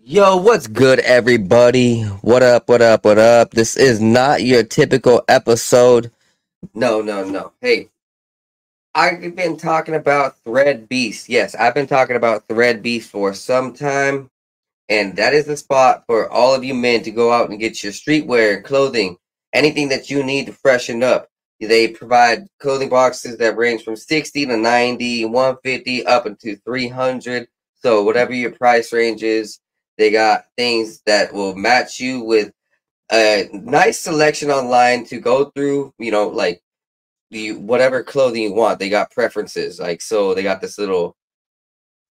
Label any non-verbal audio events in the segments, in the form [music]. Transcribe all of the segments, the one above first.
Yo, what's good, everybody? What up, what up, what up? This is not your typical episode. No, no, no. Hey, I've been talking about Thread Beast. Yes, I've been talking about Thread Beast for some time, and that is the spot for all of you men to go out and get your streetwear, clothing, anything that you need to freshen up. They provide clothing boxes that range from 60 to 90, 150 up into 300. So, whatever your price range is, they got things that will match you with a nice selection online to go through, you know, like the whatever clothing you want. They got preferences. Like so they got this little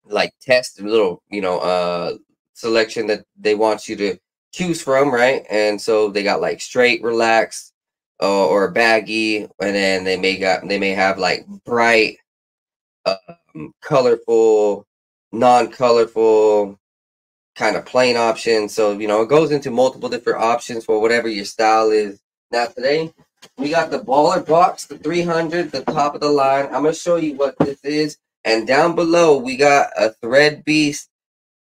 like test little, you know, uh selection that they want you to choose from, right? And so they got like straight, relaxed, uh, or baggy, and then they may got they may have like bright, um, colorful, non-colorful, kind of plain option. So, you know, it goes into multiple different options for whatever your style is. Now, today we got the baller box, the 300, the top of the line. I'm going to show you what this is. And down below, we got a Thread Beast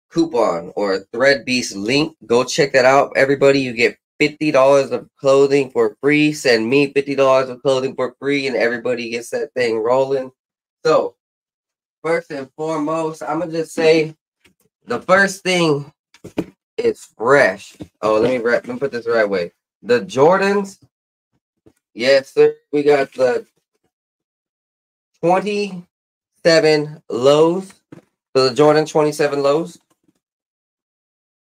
coupon or a Thread Beast link. Go check that out, everybody. You get $50 of clothing for free. Send me $50 of clothing for free, and everybody gets that thing rolling. So, first and foremost, I'm going to just say the first thing is fresh. Oh, let me wrap. let me put this the right way. The Jordans, yes, sir. We got the 27 lows. So the Jordan 27 lows.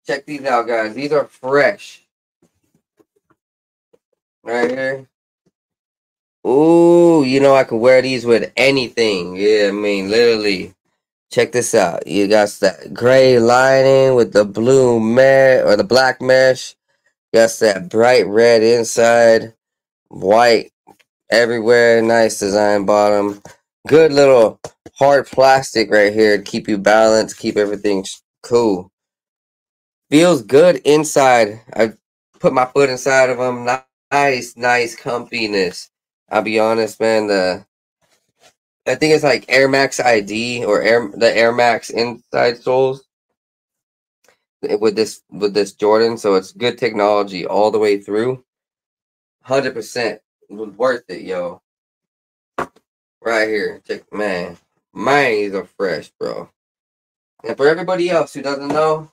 Check these out, guys. These are fresh. Right here. Ooh, you know I can wear these with anything. Yeah, I mean, literally. Check this out. You got that gray lining with the blue mesh or the black mesh. You got that bright red inside, white everywhere. Nice design bottom. Good little hard plastic right here to keep you balanced, keep everything cool. Feels good inside. I put my foot inside of them. Nice, nice comfiness. I'll be honest, man. The I think it's like Air Max ID or Air the Air Max inside soles with this with this Jordan. So it's good technology all the way through. Hundred percent worth it, yo. Right here, check man. Mine is a fresh, bro. And for everybody else who doesn't know,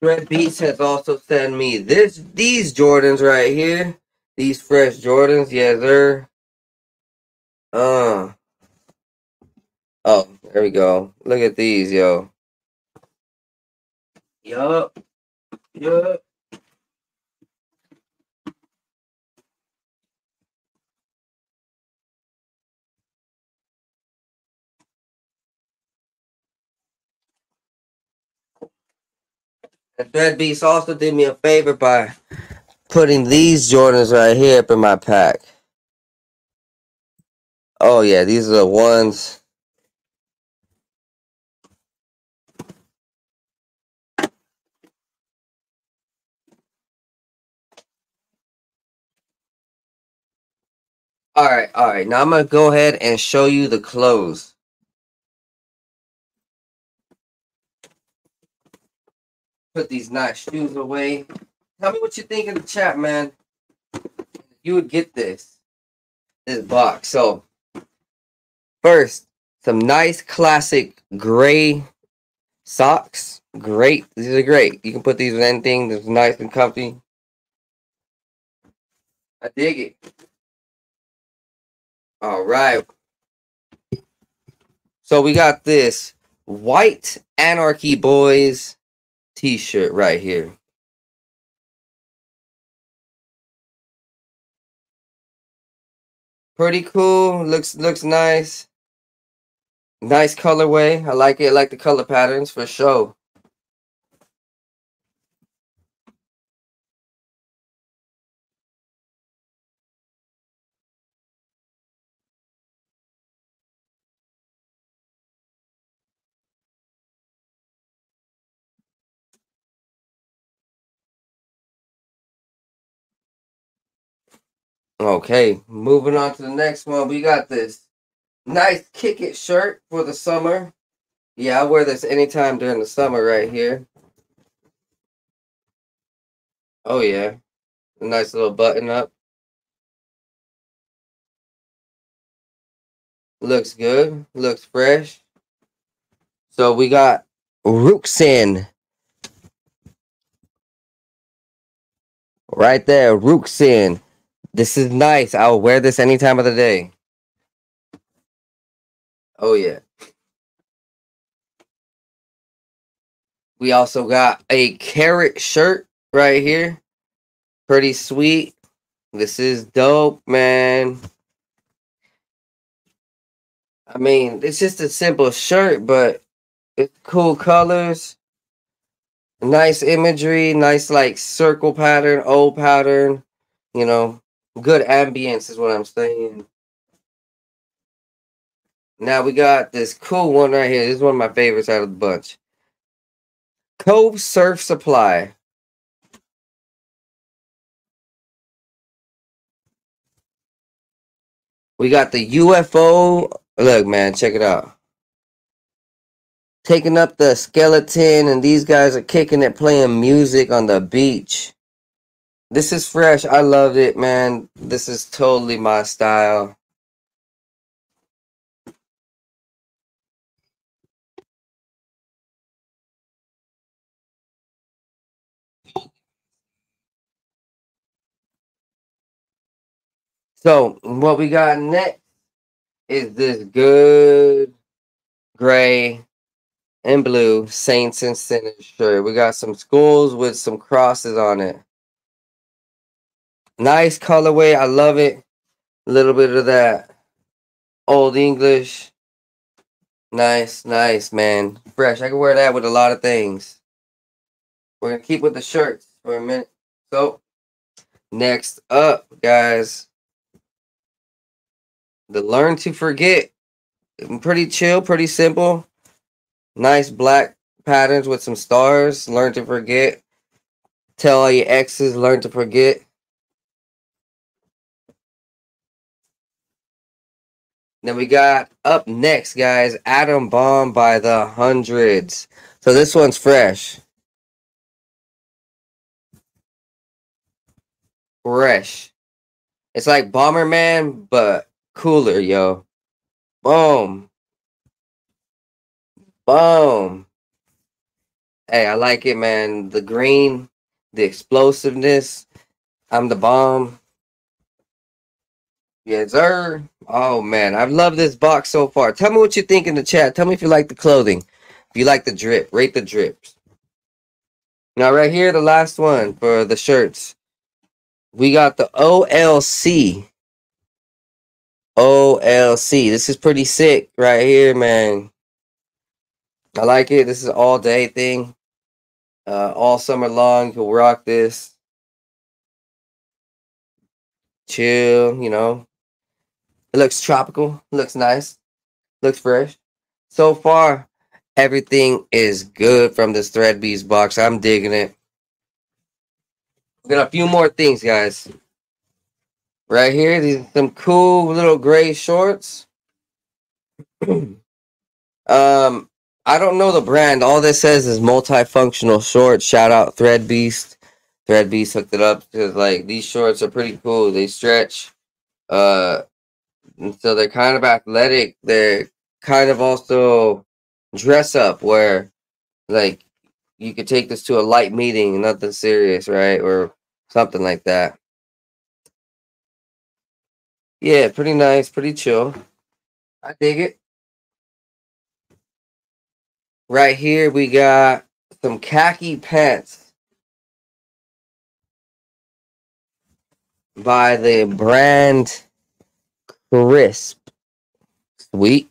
Thread Beast has also sent me this these Jordans right here. These fresh Jordans, yes, sir. Uh oh, there we go. Look at these, yo. Yup. Yup. And Thread Beast also did me a favor by putting these Jordans right here up in my pack. Oh yeah, these are the ones. All right, all right. Now I'm gonna go ahead and show you the clothes. Put these nice shoes away. Tell me what you think in the chat, man. You would get this this box. So first, some nice classic gray socks. Great. These are great. You can put these with anything that's nice and comfy. I dig it. All right. So we got this white anarchy boys t-shirt right here. Pretty cool. Looks looks nice. Nice colorway. I like it. I like the color patterns for sure. Okay, moving on to the next one. We got this nice kick it shirt for the summer. Yeah, I wear this anytime during the summer right here. Oh yeah. A nice little button up. Looks good. Looks fresh. So we got Ruxin. Right there, Ruxin. This is nice. I'll wear this any time of the day. Oh yeah. We also got a carrot shirt right here. Pretty sweet. This is dope, man. I mean, it's just a simple shirt, but it's cool colors. Nice imagery, nice like circle pattern, old pattern, you know, good ambience is what I'm saying. Now we got this cool one right here. This is one of my favorites out of the bunch. Cove Surf Supply. We got the UFO. Look, man, check it out. Taking up the skeleton, and these guys are kicking it, playing music on the beach. This is fresh. I loved it, man. This is totally my style. So what we got next is this good gray and blue Saints and Sinners shirt. We got some skulls with some crosses on it. Nice colorway. I love it. A little bit of that old English. Nice, nice, man. Fresh. I can wear that with a lot of things. We're going to keep with the shirts for a minute. So, next up, guys the Learn to Forget. Pretty chill, pretty simple. Nice black patterns with some stars. Learn to forget. Tell all your exes, learn to forget. Then we got up next, guys, Atom Bomb by the hundreds. So this one's fresh. Fresh. It's like Bomberman, but cooler, yo. Boom. Boom. Hey, I like it, man. The green, the explosiveness. I'm the bomb. Yes, sir. Oh man, I've loved this box so far. Tell me what you think in the chat. Tell me if you like the clothing. If you like the drip, rate the drips. Now, right here, the last one for the shirts. We got the OLC OLC. This is pretty sick right here, man. I like it. This is all day thing. Uh, all summer long, you'll rock this. Chill, you know. It looks tropical. Looks nice. Looks fresh. So far, everything is good from this Thread Beast box. I'm digging it. Got a few more things, guys. Right here, these some cool little gray shorts. [clears throat] um, I don't know the brand. All this says is multifunctional shorts. Shout out Thread Beast. Thread Beast hooked it up because like these shorts are pretty cool. They stretch. Uh, and so they're kind of athletic. They're kind of also dress up where like you could take this to a light meeting, nothing serious, right? Or something like that. Yeah, pretty nice, pretty chill. I dig it. Right here, we got some khaki pants by the brand Crisp. Sweet.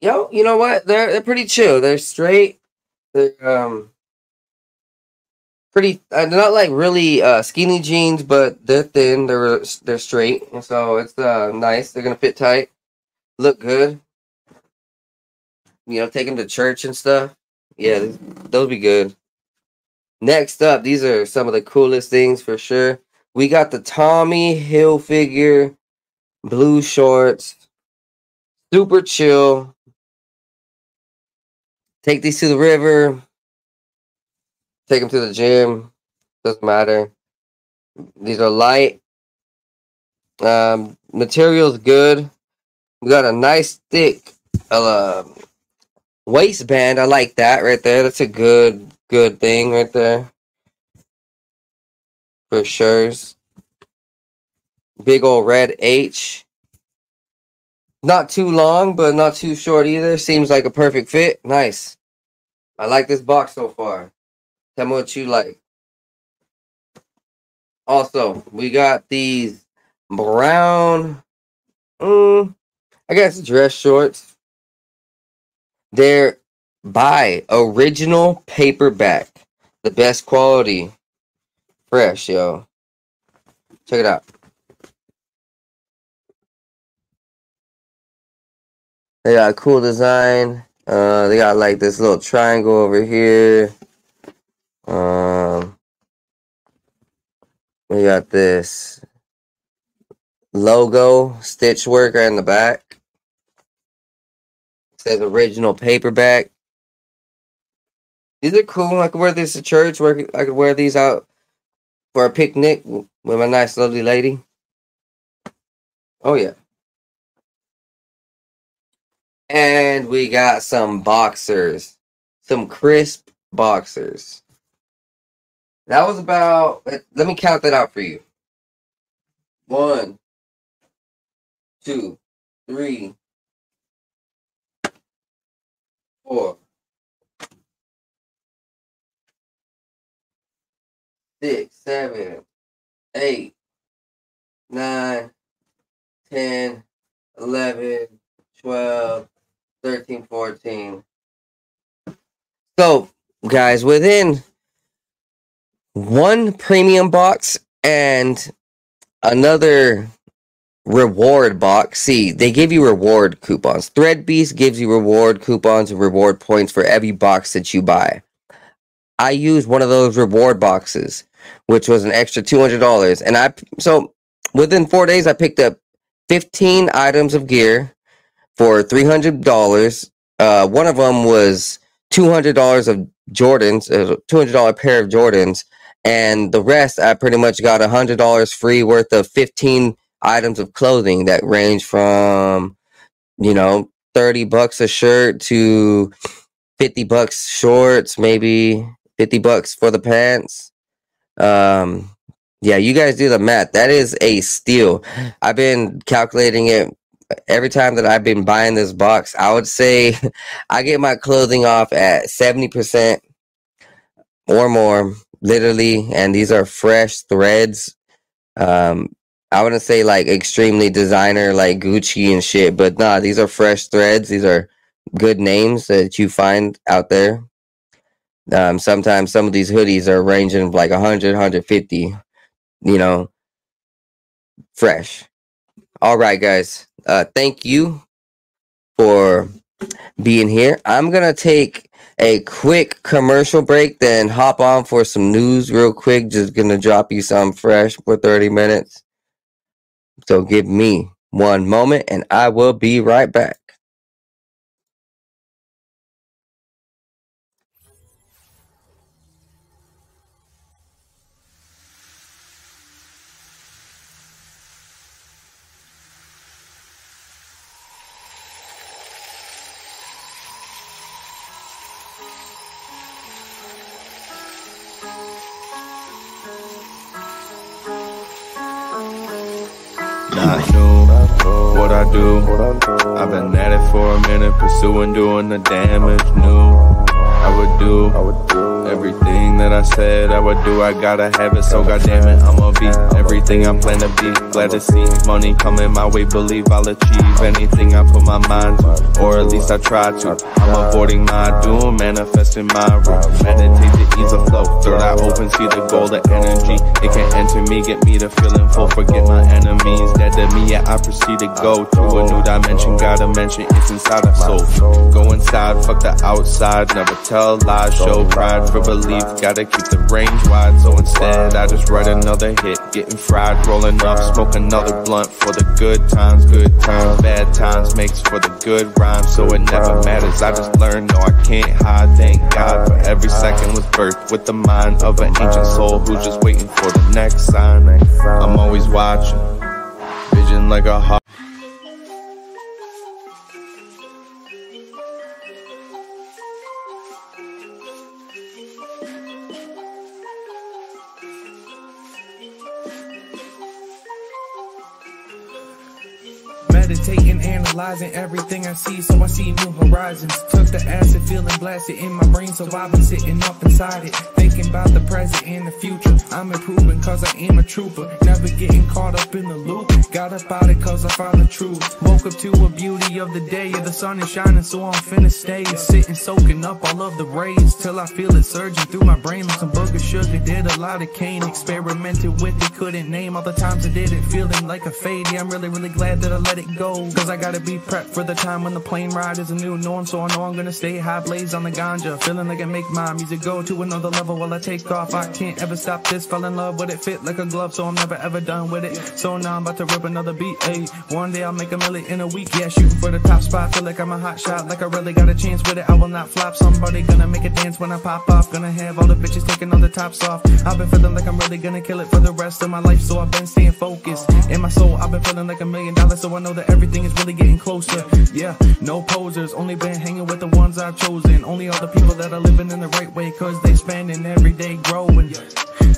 Yo, you know what? They're they're pretty chill. They're straight. They're um pretty. Uh, they're not like really uh, skinny jeans, but they're thin. They're they're straight, so it's uh, nice. They're gonna fit tight, look good. You know, take them to church and stuff. Yeah, those be good. Next up, these are some of the coolest things for sure. We got the Tommy Hilfiger blue shorts. Super chill. Take these to the river. Take them to the gym. Doesn't matter. These are light. Um, material's good. We got a nice thick uh, waistband. I like that right there. That's a good good thing right there. For sure. Big old red H. Not too long, but not too short either. Seems like a perfect fit. Nice. I like this box so far. Tell me what you like. Also, we got these brown, mm, I guess dress shorts. They're by original paperback, the best quality, fresh, yo. Check it out. They got a cool design. Uh, they got like this little triangle over here. Um, we got this logo stitch work right in the back. It says original paperback. These are cool. I could wear these to church. I could wear these out for a picnic with my nice, lovely lady. Oh, yeah. And we got some boxers. Some crisp boxers. That was about, let me count that out for you. One, two, three, four, six, seven, eight, nine, ten, eleven, twelve, thirteen, fourteen. So, guys, within one premium box and another reward box. See, they give you reward coupons. Threadbeast gives you reward coupons and reward points for every box that you buy. I used one of those reward boxes, which was an extra two hundred dollars, and I so within four days I picked up fifteen items of gear for three hundred dollars. Uh, one of them was two hundred dollars of Jordans, a hundred dollar pair of Jordans, and the rest I pretty much got a hundred dollars free worth of fifteen items of clothing that range from you know 30 bucks a shirt to 50 bucks shorts maybe 50 bucks for the pants um yeah you guys do the math that is a steal i've been calculating it every time that i've been buying this box i would say [laughs] i get my clothing off at 70% or more literally and these are fresh threads um I wouldn't say like extremely designer like Gucci and shit, but nah, these are fresh threads. These are good names that you find out there. Um, sometimes some of these hoodies are ranging like 100, 150, you know, fresh. All right, guys. Uh, thank you for being here. I'm going to take a quick commercial break, then hop on for some news real quick. Just going to drop you some fresh for 30 minutes. So give me one moment and I will be right back. I've been at it for a minute, pursuing doing the damage. New, I would do Everything that I said I would do, I gotta have it, so goddamn it, I'ma be everything I'm planning to be. Glad to see money coming my way, believe I'll achieve anything I put my mind to, or at least I try to. I'm avoiding my doom, manifesting my room. Meditate to ease the flow, third eye open, see the golden energy. It can enter me, get me to feeling full, forget my enemies. Dead to me, yeah, I proceed to go to a new dimension, gotta mention it's inside of soul. Go inside, fuck the outside, never tell lies, show pride for believe, gotta keep the range wide. So instead, I just write another hit, getting fried, rolling up, smoke another blunt for the good times, good times, bad times makes for the good rhymes. So it never matters. I just learned, no, I can't hide. Thank God for every second was birthed with the mind of an ancient soul who's just waiting for the next sign. I'm always watching, vision like a heart. Analyzing everything I see, so I see new horizons. Took the acid, feeling blasted in my brain, so I've been sitting up inside it. Thinking about the present and the future. I'm improving cause I am a trooper. Never getting caught up in the loop. Got up out it cause I found the truth. Woke up to a beauty of the day, yeah, the sun is shining, so I'm finna stay. Sitting, soaking up all of the rays, till I feel it surging through my brain like some booger sugar. Did a lot of cane, experimented with it, couldn't name all the times I did it, feeling like a fade. Yeah, I'm really, really glad that I let it go. Cause I gotta be prepped for the time when the plane ride is a new norm. So I know I'm gonna stay high, blaze on the ganja. Feeling like I make my music go to another level while I take off. I can't ever stop this. Fell in love with it, fit like a glove, so I'm never ever done with it. So now I'm about to rip another beat. Ayy, one day I'll make a million in a week. Yeah, shooting for the top spot. Feel like I'm a hot shot, like I really got a chance with it. I will not flop. Somebody gonna make it dance when I pop off. Gonna have all the bitches taking all the tops off. I've been feeling like I'm really gonna kill it for the rest of my life, so I've been staying focused. In my soul, I've been feeling like a million dollars, so I know that everything is really getting closer. Yeah, no posers, only been hanging with the ones I've chosen. Only all the people that are living in the right way, cause they spending every day growing.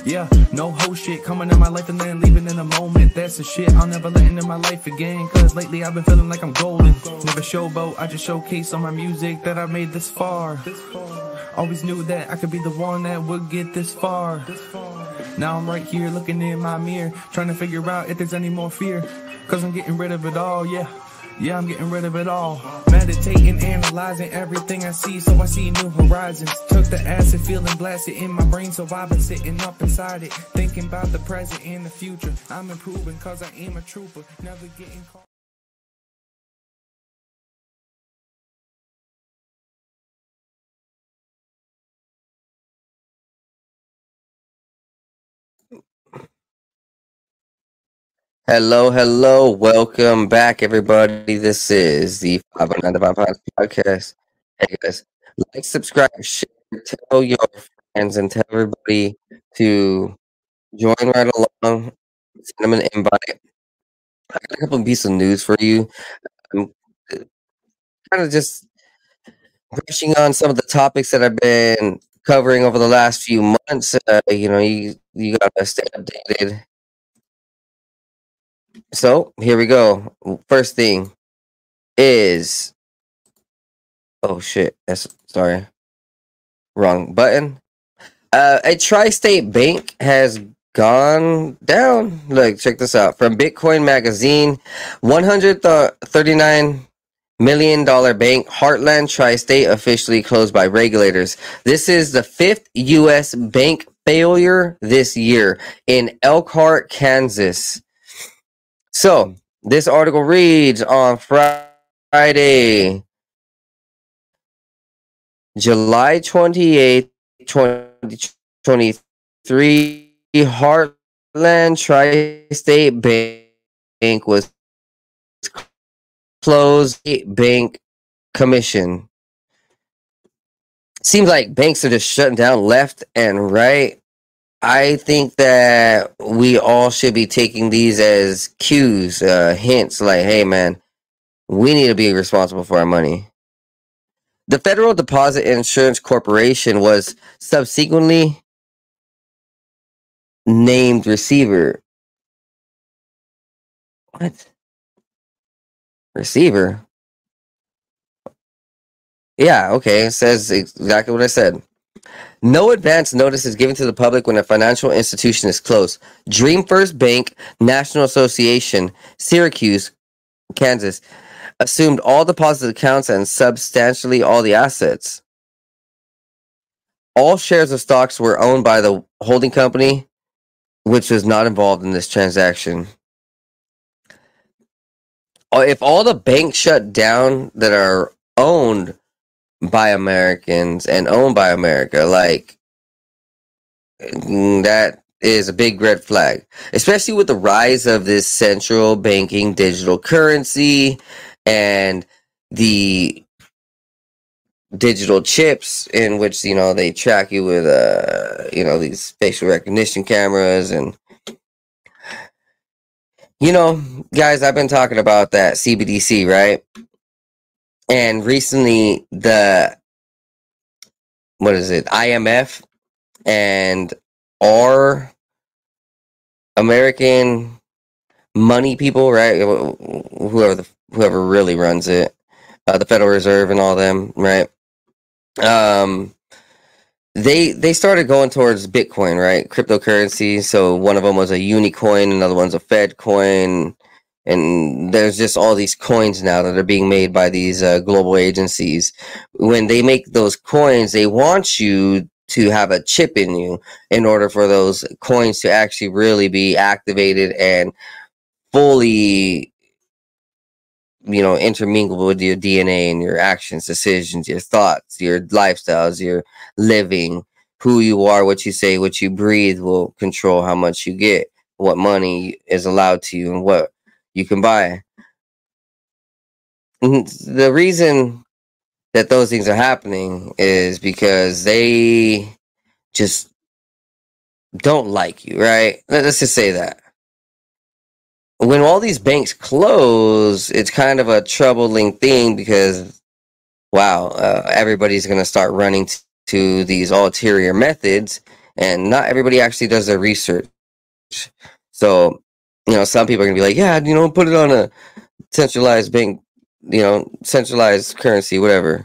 Yeah, no whole shit coming in my life and then leaving in a moment. That's the shit I'll never let into my life again. Cause lately I've been feeling like I'm golden. Never showboat, I just showcase on my music that I made this far. Always knew that I could be the one that would get this far. Now I'm right here looking in my mirror, trying to figure out if there's any more fear. Cause I'm getting rid of it all, yeah. Yeah, I'm getting rid of it all. Meditating, analyzing everything I see, so I see new horizons. Took the acid, feeling blasted in my brain, so I've been sitting up inside it. Thinking about the present and the future. I'm improving cause I am a trooper. Never getting caught. Hello, hello. Welcome back, everybody. This is the 595 podcast. Hey, guys, like, subscribe, share, tell your friends, and tell everybody to join right along. Send them an invite. I got a couple of pieces of news for you. I'm kind of just brushing on some of the topics that I've been covering over the last few months. Uh, you know, you you gotta stay updated so here we go. First thing is oh shit. That's sorry. Wrong button. Uh, a tri-state bank has gone down. Look, check this out. From Bitcoin Magazine, 139 million dollar bank Heartland Tri-State officially closed by regulators. This is the fifth U.S. bank failure this year in Elkhart, Kansas. So this article reads on Friday, July 28, 2023, Heartland Tri State Bank was closed. Bank Commission. Seems like banks are just shutting down left and right. I think that we all should be taking these as cues, uh, hints like, hey, man, we need to be responsible for our money. The Federal Deposit Insurance Corporation was subsequently named receiver. What? Receiver? Yeah, okay. It says exactly what I said. No advance notice is given to the public when a financial institution is closed. Dream First Bank, National Association, Syracuse, Kansas, assumed all deposit accounts and substantially all the assets. All shares of stocks were owned by the holding company, which was not involved in this transaction. Uh, if all the banks shut down that are owned by Americans and owned by America. Like mm, that is a big red flag, especially with the rise of this central banking digital currency and the digital chips in which you know they track you with uh you know these facial recognition cameras and you know guys i've been talking about that cbdc right and recently the what is it? Imf and our american money people right? Whoever the, whoever really runs it uh, the federal reserve and all them right? Um they they started going towards bitcoin right? Cryptocurrency. So one of them was a unicoin another one's a fed coin and there's just all these coins now that are being made by these uh, global agencies. When they make those coins they want you to have a chip in you in order for those coins to actually really be activated and fully you know intermingled with your dna and your actions decisions your thoughts your lifestyles your living. Who you are what you say what you breathe will control how much you get what money is allowed to you and what you can buy. The reason that those things are happening is because they just don't like you right? Let's just say that. When all these banks close, it's kind of a troubling thing because, wow, uh, everybody's going to start running t- to these ulterior methods, and not everybody actually does their research. So, you know, some people are to be like, yeah, you know, put it on a centralized bank, you know, centralized currency, whatever.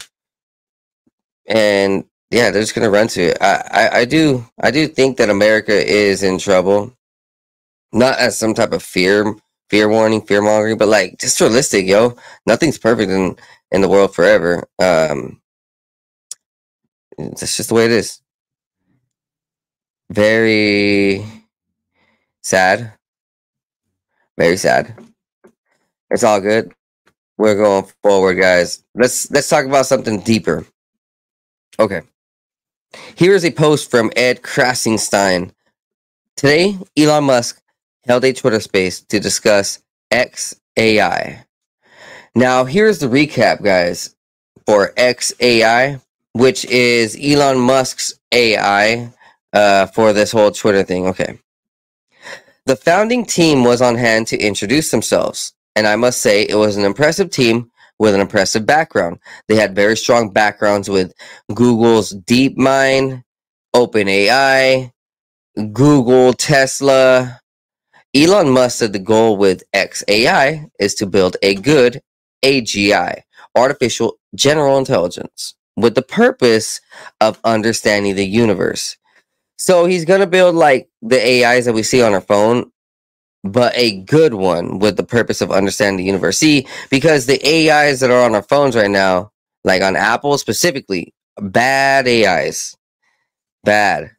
And yeah, they're just to run to it. I, I, I do, I do think that America is in trouble not as some type of fear fear warning, fear mongering, but like just realistic, yo. Nothing's perfect in in the world forever. Um that's just the way it is. Very sad. Very sad. It's all good. We're going forward, guys. Let's let's talk about something deeper. Okay. Here is a post from Ed Krasenstein. Today, Elon Musk held a Twitter space to discuss XAI. Now, here's the recap, guys, for XAI, which is Elon Musk's AI uh, for this whole Twitter thing. Okay. The founding team was on hand to introduce themselves, and I must say it was an impressive team with an impressive background. They had very strong backgrounds with Google's DeepMind, OpenAI, Google, Tesla, Elon Musk said the goal with XAI is to build a good AGI, artificial general intelligence, with the purpose of understanding the universe. So he's to build like the AIs that we see on our phone, but a good one with the purpose of understanding the universe. See, because the AIs that are on our phones right now, like on Apple specifically, bad AIs. Bad.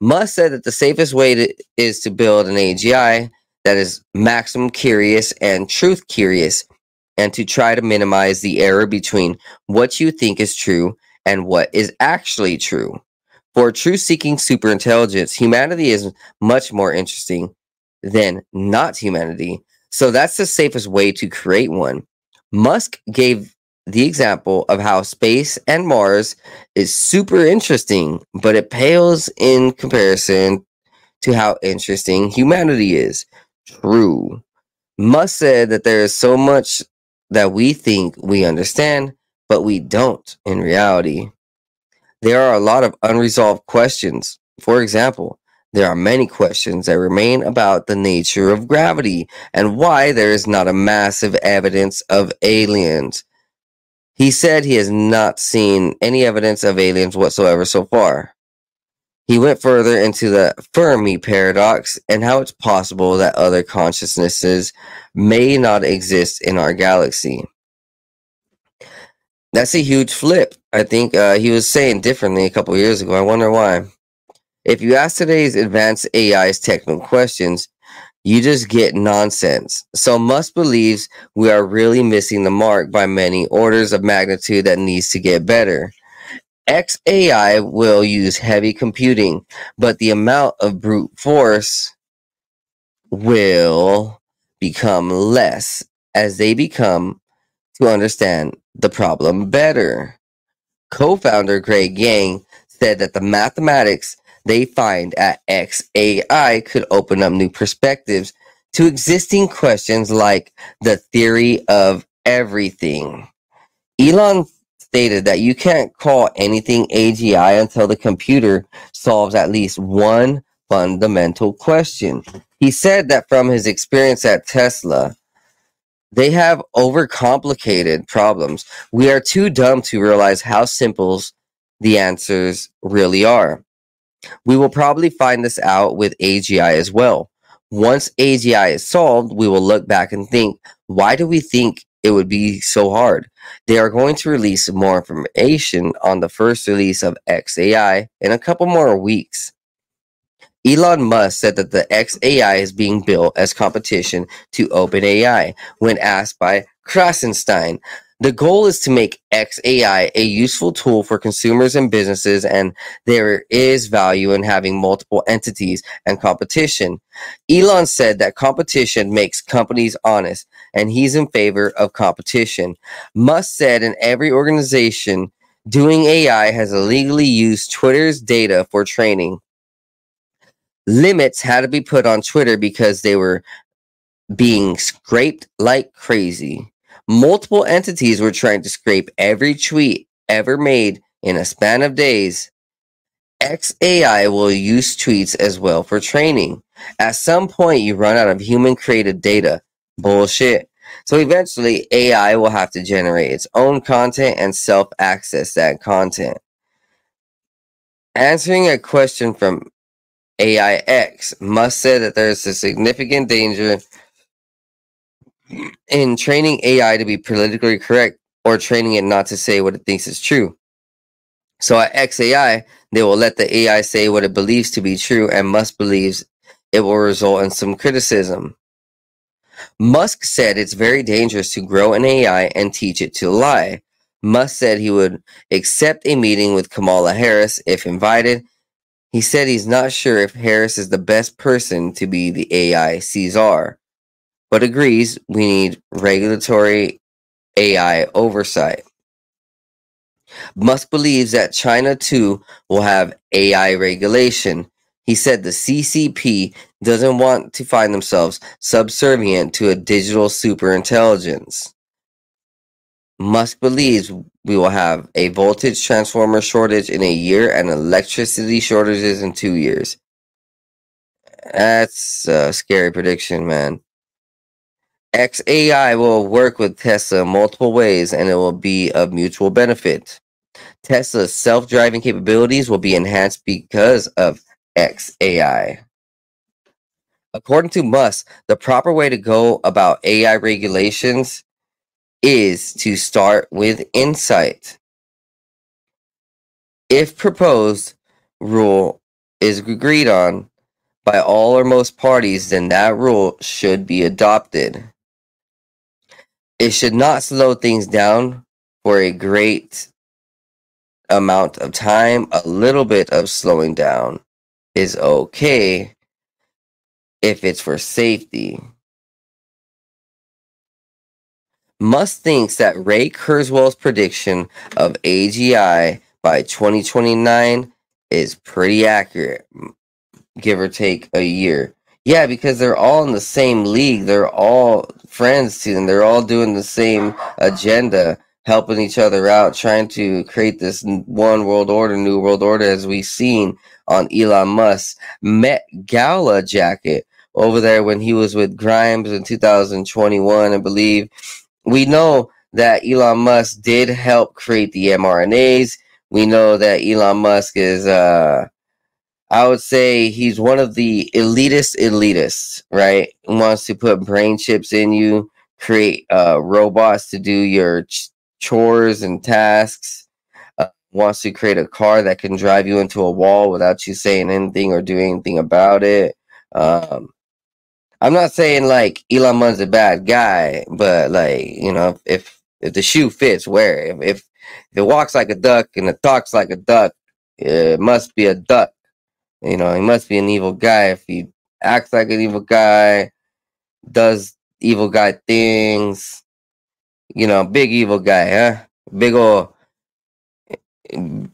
Musk said that the safest way to, is to build an AGI that is maximum curious and truth curious, and to try to minimize the error between what you think is true and what is actually true. For truth seeking superintelligence, humanity is much more interesting than not humanity. So that's the safest way to create one. Musk gave the example of how space and Mars is super interesting, but it pales in comparison to how interesting humanity is true. Musk said that there is so much that we think we understand, but we don't in reality. There are a lot of unresolved questions. For example, there are many questions that remain about the nature of gravity and why there is not a massive evidence of aliens. He said he has not seen any evidence of aliens whatsoever so far. He went further into the Fermi paradox and how it's possible that other consciousnesses may not exist in our galaxy. That's a huge flip. I think uh, he was saying differently a couple years ago. I wonder why. If you ask today's advanced AI's technical questions, you just get nonsense. So Musk believes we are really missing the mark by many orders of magnitude that needs to get better. XAI will use heavy computing, but the amount of brute force will become less as they become to understand the problem better. Co founder Greg Yang said that the mathematics they find at XAI could open up new perspectives to existing questions like the theory of everything. Elon stated that you can't call anything AGI until the computer solves at least one fundamental question. He said that from his experience at Tesla, they have overcomplicated problems. We are too dumb to realize how simple the answers really are. We will probably find this out with AGI as well. Once AGI is solved, we will look back and think, why do we think it would be so hard? They are going to release more information on the first release of XAI in a couple more weeks. Elon Musk said that the XAI is being built as competition to OpenAI when asked by Krasenstein. The goal is to make XAI a useful tool for consumers and businesses, and there is value in having multiple entities and competition. Elon said that competition makes companies honest, and he's in favor of competition. Musk said in every organization doing AI has illegally used Twitter's data for training limits had to be put on Twitter because they were being scraped like crazy. Multiple entities were trying to scrape every tweet ever made in a span of days. XAI will use tweets as well for training. At some point, you run out of human created data. Bullshit. So eventually, AI will have to generate its own content and self access that content. Answering a question from AIX Musk say that there is a significant danger in training AI to be politically correct or training it not to say what it thinks is true. So at XAI, they will let the AI say what it believes to be true and Musk believes it will result in some criticism. Musk said it's very dangerous to grow an AI and teach it to lie. Musk said he would accept a meeting with Kamala Harris if invited he said he's not sure if Harris is the best person to be the AI Caesar, but agrees we need regulatory AI oversight. Musk believes that China too will have AI regulation. He said the CCP doesn't want to find themselves subservient to a digital superintelligence. Musk believes we will have a voltage transformer shortage in a year and electricity shortages in two years. That's a scary prediction, man. XAI will work with Tesla multiple ways and it will be of mutual benefit. Tesla's self driving capabilities will be enhanced because of XAI. According to Musk, the proper way to go about AI regulations is to start with insight. If proposed rule is agreed on by all or most parties, then that rule should be adopted. It should not slow things down for a great amount of time. A little bit of slowing down is okay if it's for safety. Musk thinks that Ray Kurzweil's prediction of AGI by 2029 is pretty accurate, give or take a year. Yeah, because they're all in the same league. They're all friends to them. They're all doing the same agenda, helping each other out, trying to create this one world order, new world order, as we've seen on Elon Musk's Met Gala jacket over there when he was with Grimes in 2021, I believe we know that Elon Musk did help create the mRNAs. We know that Elon Musk is, uh, I would say he's one of the elitist elitists, right? Wants to put brain chips in you, create uh, robots to do your ch- chores and tasks. Uh, wants to create a car that can drive you into a wall without you saying anything or doing anything about it. Um, I'm not saying like Elon Musk's a bad guy, but like you know, if if the shoe fits, wear it. If If it walks like a duck and it talks like a duck, it must be a duck. You know, he must be an evil guy. If he acts like an evil guy, does evil guy things, you know, big evil guy, huh? Big old,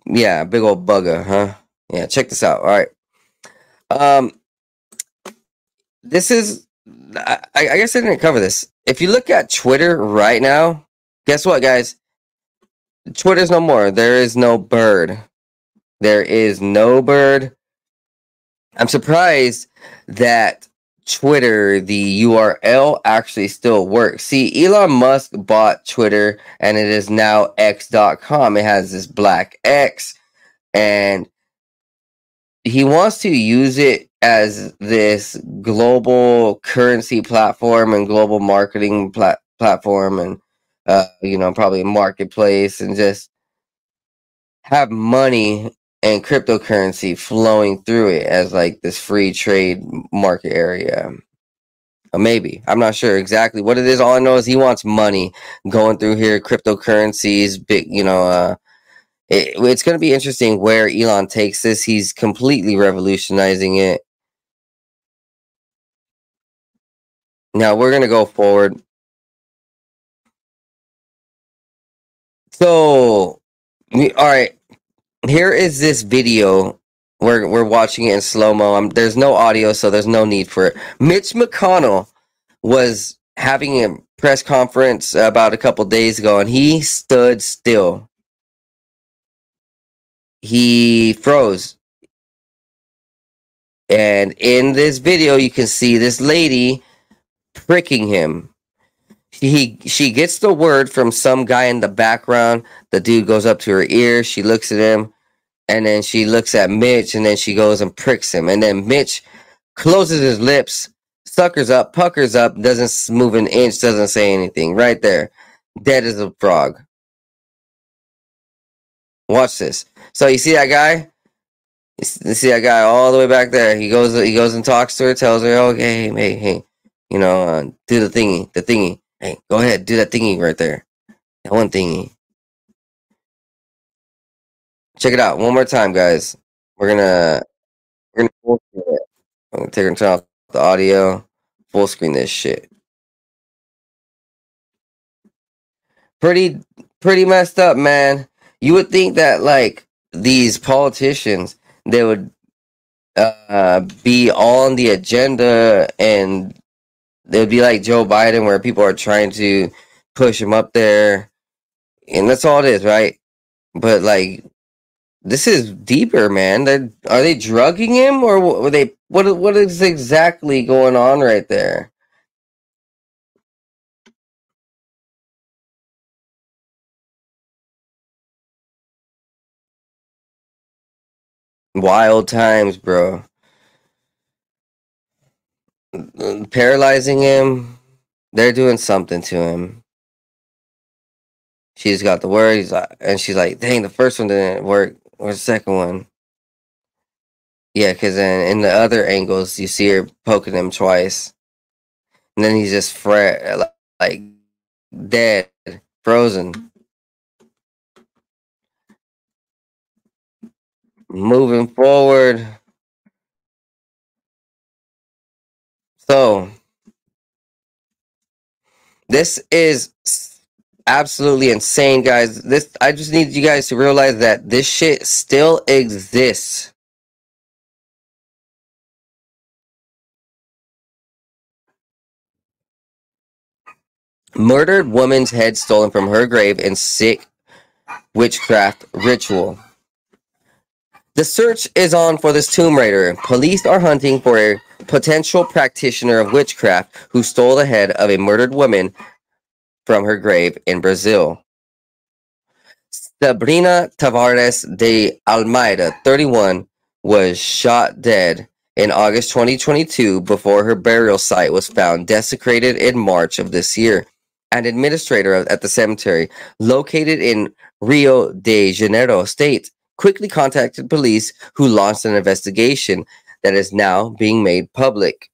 yeah, big old bugger, huh? Yeah, check this out. All right. Um, this is, I, I guess I didn't cover this. If you look at Twitter right now, guess what, guys? Twitter's no more. There is no bird. There is no bird. I'm surprised that Twitter, the URL actually still works. See, Elon Musk bought Twitter and it is now x.com. It has this black X and he wants to use it as this global currency platform and global marketing plat- platform and uh, you know, probably a marketplace and just have money and cryptocurrency flowing through it as like this free trade market area. Maybe I'm not sure exactly what it is. All I know is he wants money going through here, cryptocurrencies, big, you know. Uh, it, it's going to be interesting where Elon takes this. He's completely revolutionizing it. Now we're going to go forward. So, we, all right here is this video. We're we're watching it in slow mo. There's no audio, so there's no need for it. Mitch McConnell was having a press conference about a couple days ago, and he stood still. He froze. And in this video, you can see this lady pricking him. He she gets the word from some guy in the background. The dude goes up to her ear. She looks at him and then she looks at Mitch and then she goes and pricks him. And then Mitch closes his lips, suckers up, puckers up, doesn't move an inch, doesn't say anything. Right there. Dead as a frog. Watch this. So you see that guy? You see that guy all the way back there. He goes he goes and talks to her, tells her, okay, hey, hey, you know, uh, do the thingy, the thingy. Hey, go ahead, do that thingy right there. That one thingy. Check it out one more time, guys. We're gonna we're gonna. I'm gonna take and turn off the audio, full screen this shit. Pretty pretty messed up, man. You would think that like these politicians they would uh, be on the agenda and they'd be like Joe Biden where people are trying to push him up there and that's all it is, right? But like this is deeper, man. They're, are they drugging him, or were they? What what is exactly going on right there? Wild times, bro. Paralyzing him. They're doing something to him. She's got the words, and she's like, "Dang, the first one didn't work." Or the second one. Yeah, because then in the other angles, you see her poking him twice. And then he's just fret, like dead, frozen. Moving forward. So, this is absolutely insane, guys. This I just need you guys to realize that this shit still exists. Murdered woman's head stolen from her grave in sick witchcraft ritual. The search is on for this tomb raider. Police are hunting for a potential practitioner of witchcraft who stole the head of a murdered woman from her grave in Brazil. Sabrina Tavares de Almeida, 31, was shot dead in August 2022 before her burial site was found desecrated in March of this year. An administrator at the cemetery, located in Rio de Janeiro state, quickly contacted police who launched an investigation that is now being made public.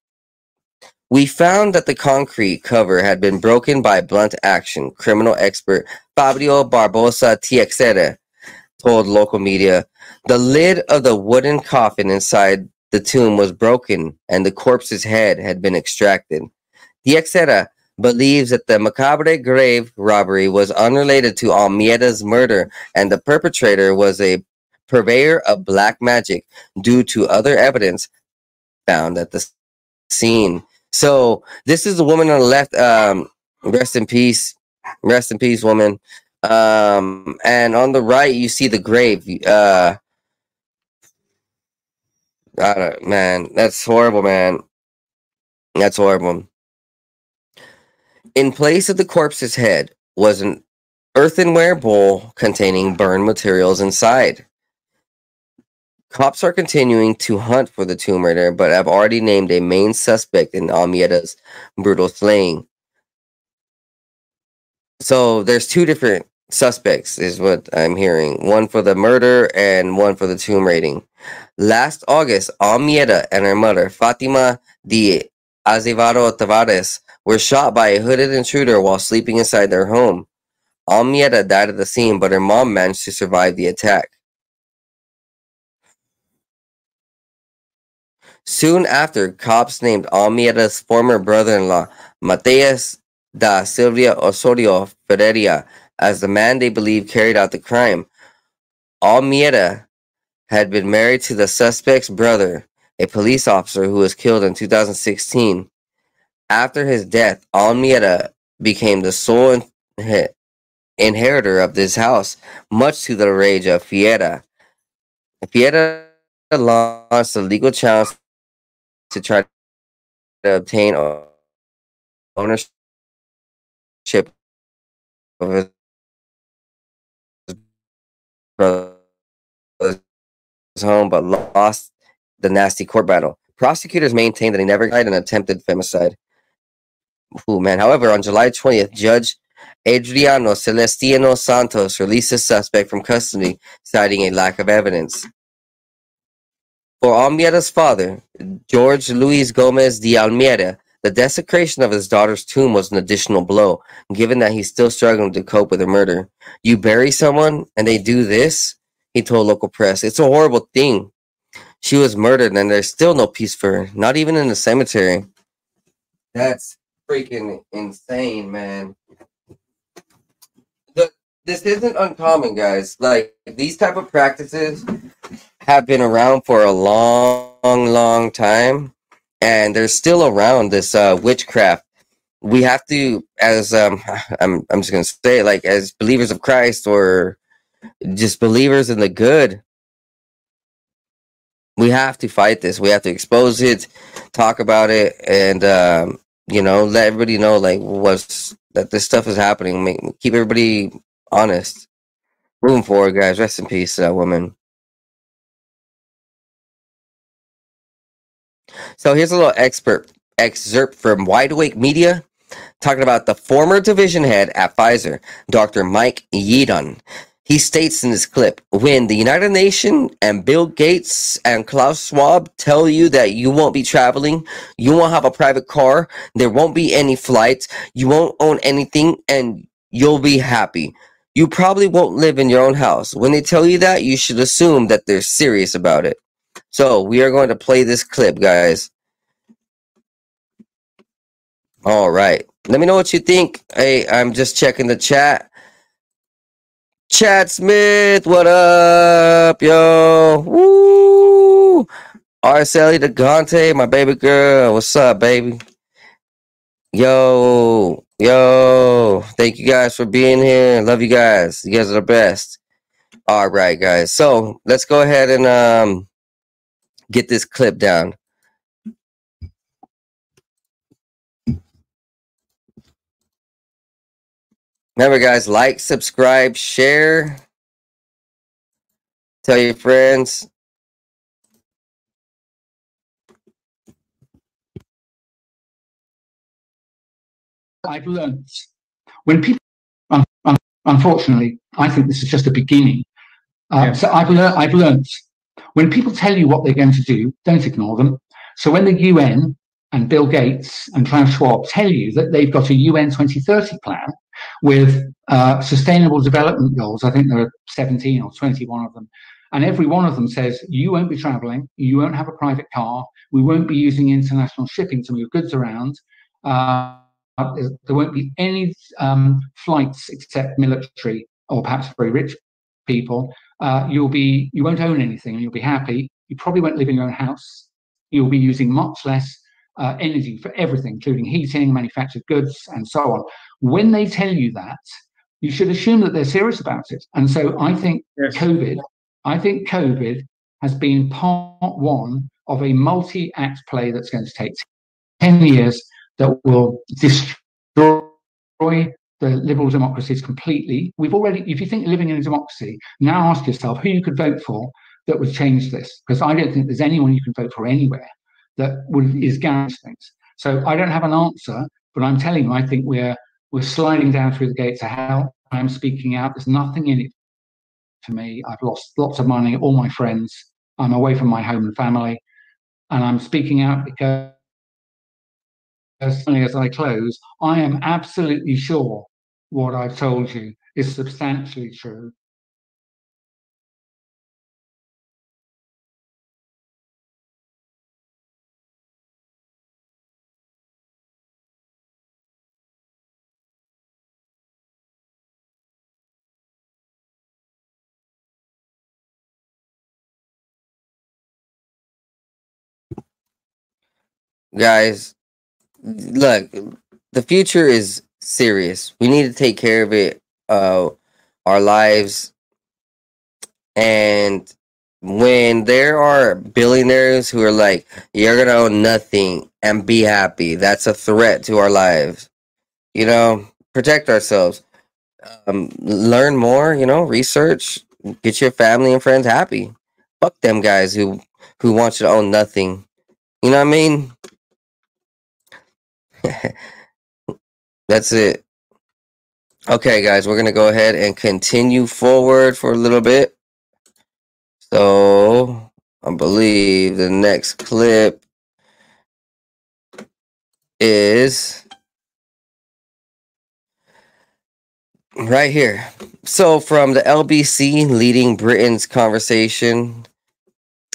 We found that the concrete cover had been broken by blunt action, criminal expert Fabio Barbosa Teixeira told local media. The lid of the wooden coffin inside the tomb was broken and the corpse's head had been extracted. Teixeira believes that the macabre grave robbery was unrelated to Almeida's murder and the perpetrator was a purveyor of black magic due to other evidence found at the scene. So this is the woman on the left. Um, rest in peace. Rest in peace, woman. Um, and on the right, you see the grave. Uh, man, that's horrible, man. That's horrible. In place of the corpse's head was an earthenware bowl containing burned materials inside. Cops are continuing to hunt for the tomb raider, but have already named a main suspect in Almeida's brutal slaying. So there's two different suspects, is what I'm hearing. One for the murder and one for the tomb raiding. Last August, Almeida and her mother, Fatima de Azevedo Tavares, were shot by a hooded intruder while sleeping inside their home. Almeida died at the scene, but her mom managed to survive the attack. Soon after, cops named Almeida's former brother-in-law, Mateus da Silva Osorio Ferreira, as the man they believe carried out the crime. Almeida had been married to the suspect's brother, a police officer who was killed in 2016. After his death, Almeida became the sole in- inheritor of this house, much to the rage of Fiera. Fiera launched a legal challenge to try to obtain ownership of his brother's home, but lost the nasty court battle. Prosecutors maintained that he never died an attempted femicide. Ooh, man. However, on July 20th, Judge Adriano Celestino Santos released the suspect from custody, citing a lack of evidence. For Almeida's father, George Luis Gomez de Almeida, the desecration of his daughter's tomb was an additional blow, given that he's still struggling to cope with her murder. You bury someone and they do this, he told local press. It's a horrible thing. She was murdered and there's still no peace for her, not even in the cemetery. That's freaking insane, man. This isn't uncommon, guys. Like these type of practices have been around for a long, long time, and they're still around. This uh, witchcraft. We have to, as um, [sighs] I'm, I'm just gonna say, like as believers of Christ or just believers in the good, we have to fight this. We have to expose it, talk about it, and um, you know, let everybody know like what's that this stuff is happening. Make, keep everybody honest. Moving forward, guys. Rest in peace, uh, woman. So here's a little expert excerpt from Wide Awake Media talking about the former division head at Pfizer, Dr. Mike Yeadon. He states in this clip, when the United Nations and Bill Gates and Klaus Schwab tell you that you won't be traveling, you won't have a private car, there won't be any flights, you won't own anything, and you'll be happy. You probably won't live in your own house. When they tell you that, you should assume that they're serious about it. So we are going to play this clip, guys. All right. Let me know what you think. Hey, I'm just checking the chat. Chad Smith, what up, yo? Woo! Araceli DeGante, my baby girl. What's up, baby? Yo, yo. Thank you guys for being here. Love you guys. You guys are the best. All right, guys. So let's go ahead and um get this clip down. Remember, guys, like, subscribe, share, tell your friends. I've learned when people, un, un, unfortunately, I think this is just a beginning. Uh, yeah. So I've learned, I've learned when people tell you what they're going to do, don't ignore them. So when the UN and Bill Gates and Klaus Schwab tell you that they've got a UN 2030 plan with uh, sustainable development goals. I think there are 17 or 21 of them. And every one of them says, you won't be traveling, you won't have a private car, we won't be using international shipping to move goods around. Uh, there won't be any um, flights except military or perhaps very rich people. Uh, you'll be, you won't own anything and you'll be happy. You probably won't live in your own house. You'll be using much less uh, energy for everything, including heating, manufactured goods, and so on. When they tell you that, you should assume that they're serious about it. And so I think yes. COVID, I think COVID has been part one of a multi-act play that's going to take 10 years that will destroy the liberal democracies completely. We've already, if you think living in a democracy, now ask yourself who you could vote for that would change this. Because I don't think there's anyone you can vote for anywhere that would, is guaranteed things. So I don't have an answer, but I'm telling you, I think we're we're sliding down through the gates of hell. I'm speaking out. There's nothing in it for me. I've lost lots of money, all my friends. I'm away from my home and family, and I'm speaking out because, as I close, I am absolutely sure what I've told you is substantially true. guys, look, the future is serious. We need to take care of it, uh, our lives. And when there are billionaires who are like, you're going to own nothing and be happy, that's a threat to our lives. You know, protect ourselves. Um, learn more, you know, research, get your family and friends happy. Fuck them guys who who want you to own nothing. You know what I mean? [laughs] That's it. Okay, guys, we're going to go ahead and continue forward for a little bit. So, I believe the next clip is right here. So, from the LBC leading Britain's conversation,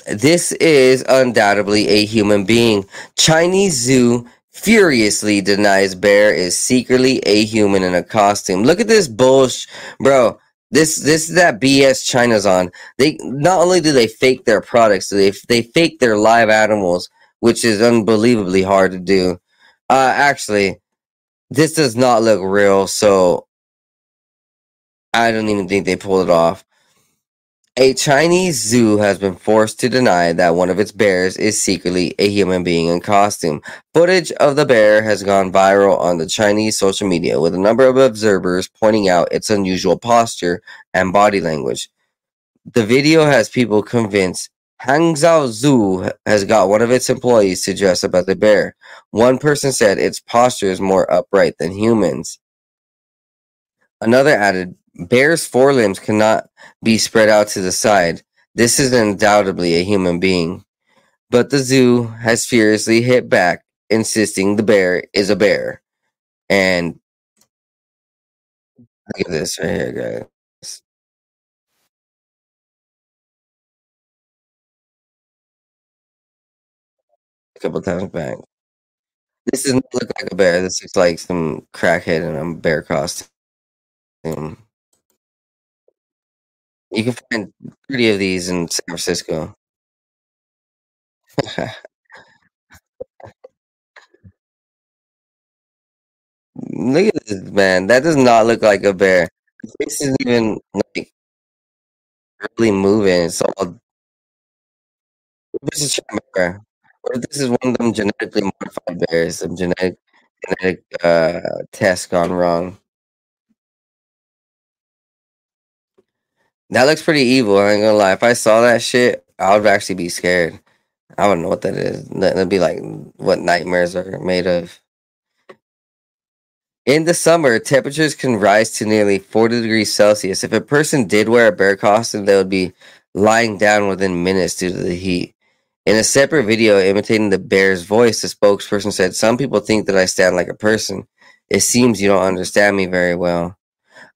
this is undoubtedly a human being. Chinese zoo furiously denies Bear is secretly a human in a costume. Look at this bullshit, bro. This this is that BS China's on. They not only do they fake their products, they they fake their live animals, which is unbelievably hard to do. Uh, actually, this does not look real, so I don't even think they pulled it off. A Chinese zoo has been forced to deny that one of its bears is secretly a human being in costume. Footage of the bear has gone viral on the Chinese social media, with a number of observers pointing out its unusual posture and body language. The video has people convinced Hangzhou Zoo has got one of its employees to dress up as a bear. One person said its posture is more upright than humans. Another added, Bear's forelimbs cannot be spread out to the side. This is undoubtedly a human being. But the zoo has furiously hit back, insisting the bear is a bear. And look at this right here, guys. A couple times back. This doesn't look like a bear. This looks like some crackhead in a bear costume. You can find 30 of these in San Francisco. [laughs] Look at this, man. That does not look like a bear. This isn't even like really moving. It's all. This is bear. What if this is one of them genetically modified bears? Some genetic genetic uh, test gone wrong. That looks pretty evil. I ain't gonna lie. If I saw that shit, I would actually be scared. I wouldn't know what that is. That'd be like what nightmares are made of. In the summer, temperatures can rise to nearly 40 degrees Celsius. If a person did wear a bear costume, they would be lying down within minutes due to the heat. In a separate video imitating the bear's voice, the spokesperson said, Some people think that I stand like a person. It seems you don't understand me very well.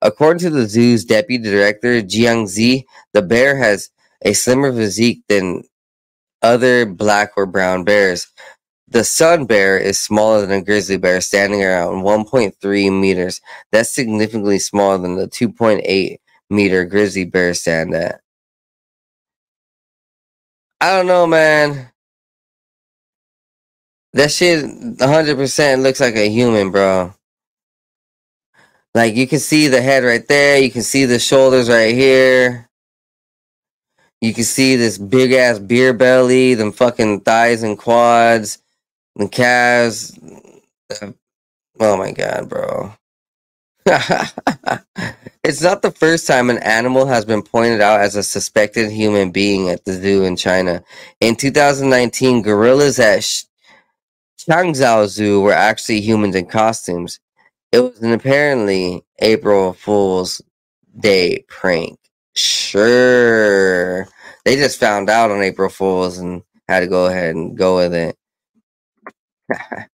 According to the zoo's deputy director, Jiang Zi, the bear has a slimmer physique than other black or brown bears. The sun bear is smaller than a grizzly bear, standing around 1.3 meters. That's significantly smaller than the 2.8 meter grizzly bear stand at. I don't know, man. That shit 100% looks like a human, bro. Like you can see the head right there, you can see the shoulders right here. You can see this big ass beer belly, them fucking thighs and quads, the calves. Uh, oh my god, bro. [laughs] it's not the first time an animal has been pointed out as a suspected human being at the zoo in China. In 2019, gorillas at Changzhou Zoo were actually humans in costumes. It was an apparently April Fool's Day prank. Sure. They just found out on April Fool's and had to go ahead and go with it. [laughs]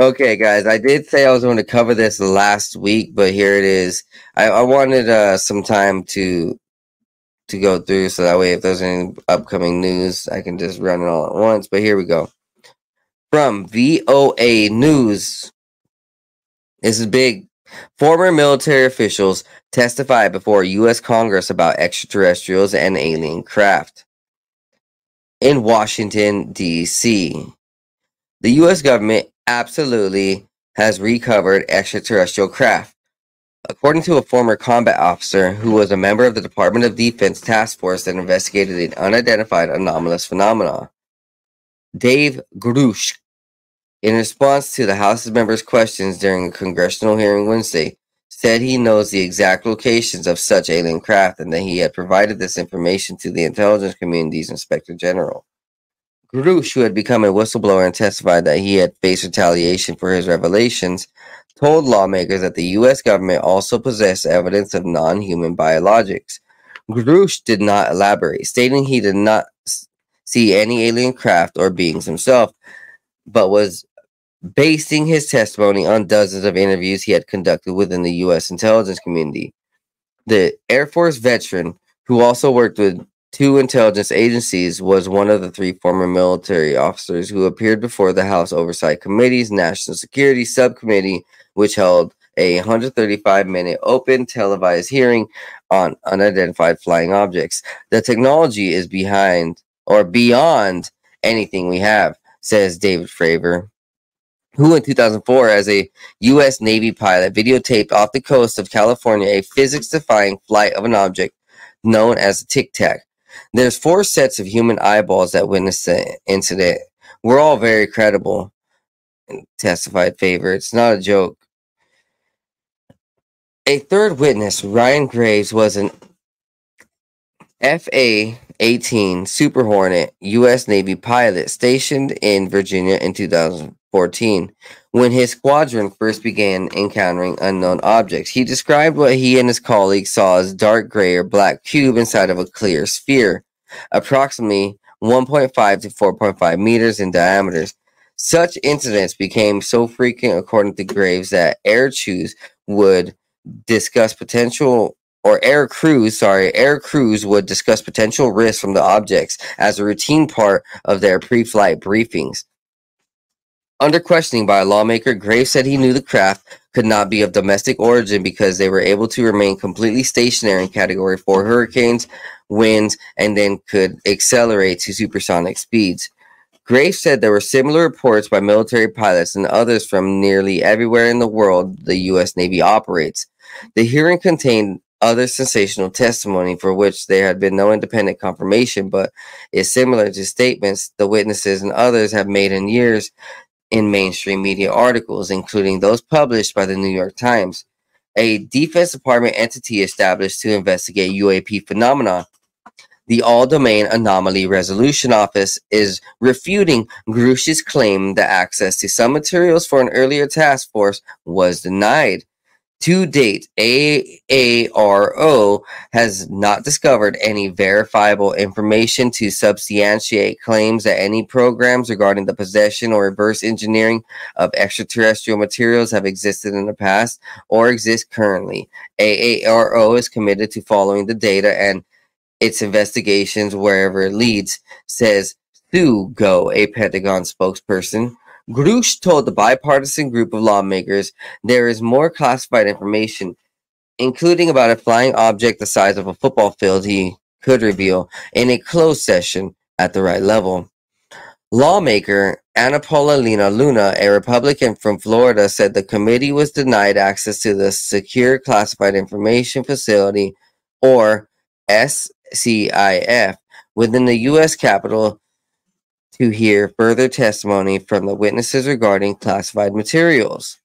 okay, guys, I did say I was going to cover this last week, but here it is. I, I wanted uh, some time to to go through so that way if there's any upcoming news, I can just run it all at once. But here we go. From VOA News. This is big. Former military officials testified before U.S. Congress about extraterrestrials and alien craft. In Washington, D.C., the U.S. government absolutely has recovered extraterrestrial craft. According to a former combat officer who was a member of the Department of Defense task force that investigated an unidentified anomalous phenomena, Dave Grusch in response to the House members' questions during a congressional hearing Wednesday, said he knows the exact locations of such alien craft and that he had provided this information to the intelligence community's inspector general. Grusch, who had become a whistleblower and testified that he had faced retaliation for his revelations, told lawmakers that the U.S. government also possessed evidence of non human biologics. Grusch did not elaborate, stating he did not see any alien craft or beings himself, but was basing his testimony on dozens of interviews he had conducted within the U.S. intelligence community. The Air Force veteran, who also worked with two intelligence agencies, was one of the three former military officers who appeared before the House Oversight Committee's National Security Subcommittee, which held a 135 minute open televised hearing on unidentified flying objects. The technology is behind or beyond anything we have, says David Fravor, who in 2004, as a U.S. Navy pilot, videotaped off the coast of California a physics defying flight of an object known as a tic tac. There's four sets of human eyeballs that witnessed the incident. We're all very credible, testified Fravor. It's not a joke. A third witness, Ryan Graves, was an FA 18 Super Hornet U.S. Navy pilot stationed in Virginia in 2014 when his squadron first began encountering unknown objects. He described what he and his colleagues saw as dark gray or black cube inside of a clear sphere, approximately 1.5 to 4.5 meters in diameter. Such incidents became so frequent, according to Graves, that air crews would discuss potential or air crews, sorry, air crews would discuss potential risks from the objects as a routine part of their pre-flight briefings. Under questioning by a lawmaker, Graves said he knew the craft could not be of domestic origin because they were able to remain completely stationary in Category 4 hurricanes, winds, and then could accelerate to supersonic speeds. Graves said there were similar reports by military pilots and others from nearly everywhere in the world the U.S. Navy operates. The hearing contained other sensational testimony for which there had been no independent confirmation, but is similar to statements the witnesses and others have made in years in mainstream media articles, including those published by the New York Times. A Defense Department entity established to investigate UAP phenomena. The All Domain Anomaly Resolution Office is refuting Grusch's claim that access to some materials for an earlier task force was denied. To date, AARO has not discovered any verifiable information to substantiate claims that any programs regarding the possession or reverse engineering of extraterrestrial materials have existed in the past or exist currently. AARO is committed to following the data and its investigations wherever it leads, says Sue Gough, a Pentagon spokesperson. Grusch told the bipartisan group of lawmakers there is more classified information, including about a flying object the size of a football field, he could reveal in a closed session at the right level. Lawmaker Anna Paulina Luna, a Republican from Florida, said the committee was denied access to the Secure Classified Information Facility, or SCIF, within the U.S. Capitol to hear further testimony from the witnesses regarding classified materials.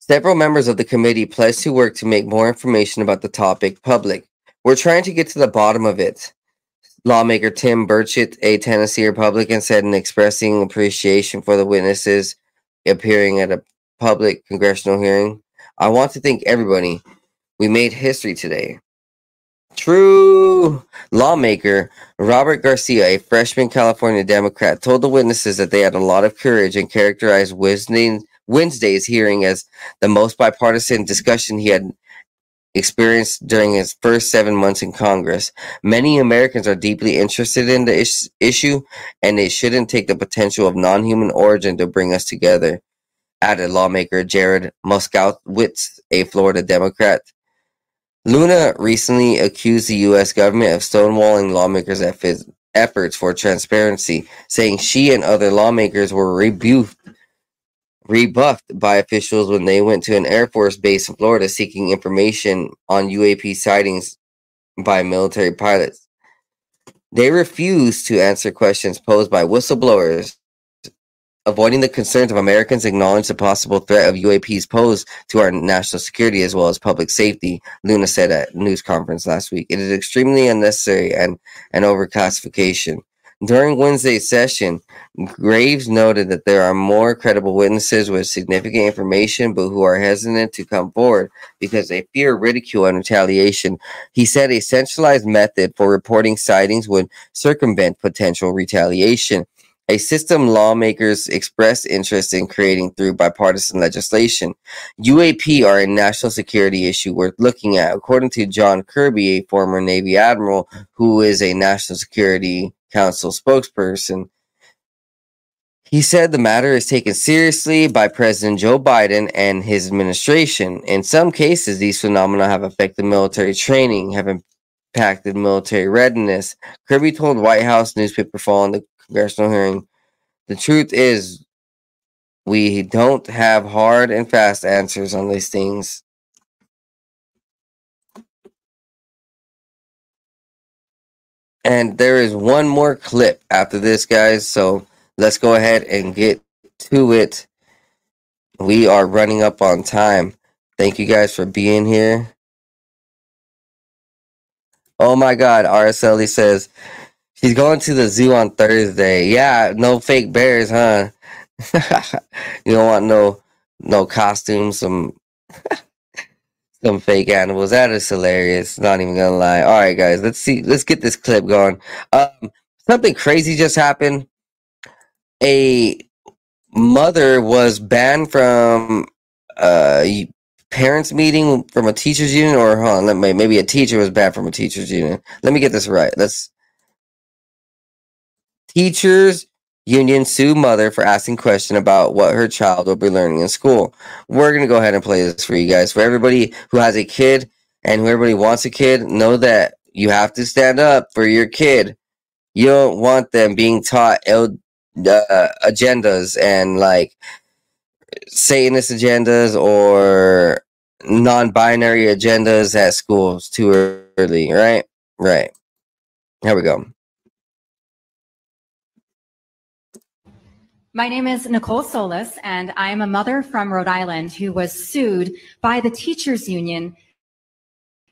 Several members of the committee pledged to work to make more information about the topic public. We're trying to get to the bottom of it. Lawmaker Tim Burchett, a Tennessee Republican, said in expressing appreciation for the witnesses appearing at a public congressional hearing. I want to thank everybody. We made history today. True lawmaker Robert Garcia, a freshman California Democrat, told the witnesses that they had a lot of courage and characterized Wednesday's hearing as the most bipartisan discussion he had experienced during his first seven months in Congress. Many Americans are deeply interested in the is- issue, and it shouldn't take the potential of non human origin to bring us together, added lawmaker Jared Moskowitz, a Florida Democrat. Luna recently accused the U.S. government of stonewalling lawmakers' efforts for transparency, saying she and other lawmakers were rebuffed, rebuffed by officials when they went to an Air Force base in Florida seeking information on UAP sightings by military pilots. They refused to answer questions posed by whistleblowers Avoiding the concerns of Americans acknowledge the possible threat of UAPs pose to our national security as well as public safety, Luna said at news conference last week. It is extremely unnecessary and an overclassification. During Wednesday's session, Graves noted that there are more credible witnesses with significant information, but who are hesitant to come forward because they fear ridicule and retaliation. He said a centralized method for reporting sightings would circumvent potential retaliation a system lawmakers expressed interest in creating through bipartisan legislation. UAP are a national security issue worth looking at, according to John Kirby, a former Navy admiral who is a National Security Council spokesperson. He said the matter is taken seriously by President Joe Biden and his administration. In some cases, these phenomena have affected military training, have impacted military readiness. Kirby told White House newspaper following the congressional hearing. The truth is, we don't have hard and fast answers on these things. And there is one more clip after this, guys. So let's go ahead and get to it. We are running up on time. Thank you guys for being here. Oh my God, RSLE says, He's going to the zoo on Thursday. Yeah, no fake bears, huh? [laughs] you don't want no no costumes, some [laughs] some fake animals. That is hilarious. Not even gonna lie. All right, guys, let's see. Let's get this clip going. Um, something crazy just happened. A mother was banned from uh parents meeting from a teachers union, or hold on, maybe a teacher was banned from a teachers union. Let me get this right. Let's Teachers union sue mother for asking question about what her child will be learning in school. We're gonna go ahead and play this for you guys. For everybody who has a kid and who everybody wants a kid, know that you have to stand up for your kid. You don't want them being taught L- uh, agendas and like Satanist agendas or non-binary agendas at schools too early, right? Right. Here we go. My name is Nicole Solas, and I'm a mother from Rhode Island who was sued by the teachers union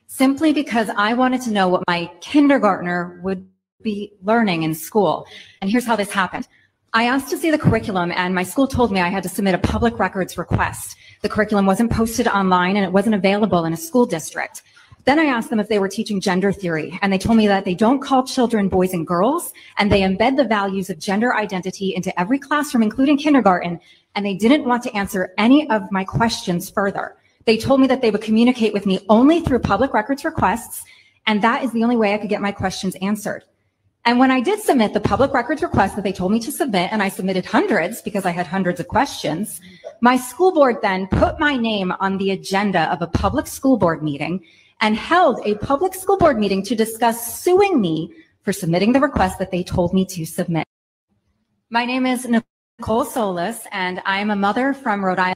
simply because I wanted to know what my kindergartner would be learning in school. And here's how this happened. I asked to see the curriculum and my school told me I had to submit a public records request. The curriculum wasn't posted online and it wasn't available in a school district. Then I asked them if they were teaching gender theory and they told me that they don't call children boys and girls and they embed the values of gender identity into every classroom, including kindergarten. And they didn't want to answer any of my questions further. They told me that they would communicate with me only through public records requests. And that is the only way I could get my questions answered. And when I did submit the public records request that they told me to submit, and I submitted hundreds because I had hundreds of questions, my school board then put my name on the agenda of a public school board meeting and held a public school board meeting to discuss suing me for submitting the request that they told me to submit. My name is Nicole Solas, and I'm a mother from Rhode Island.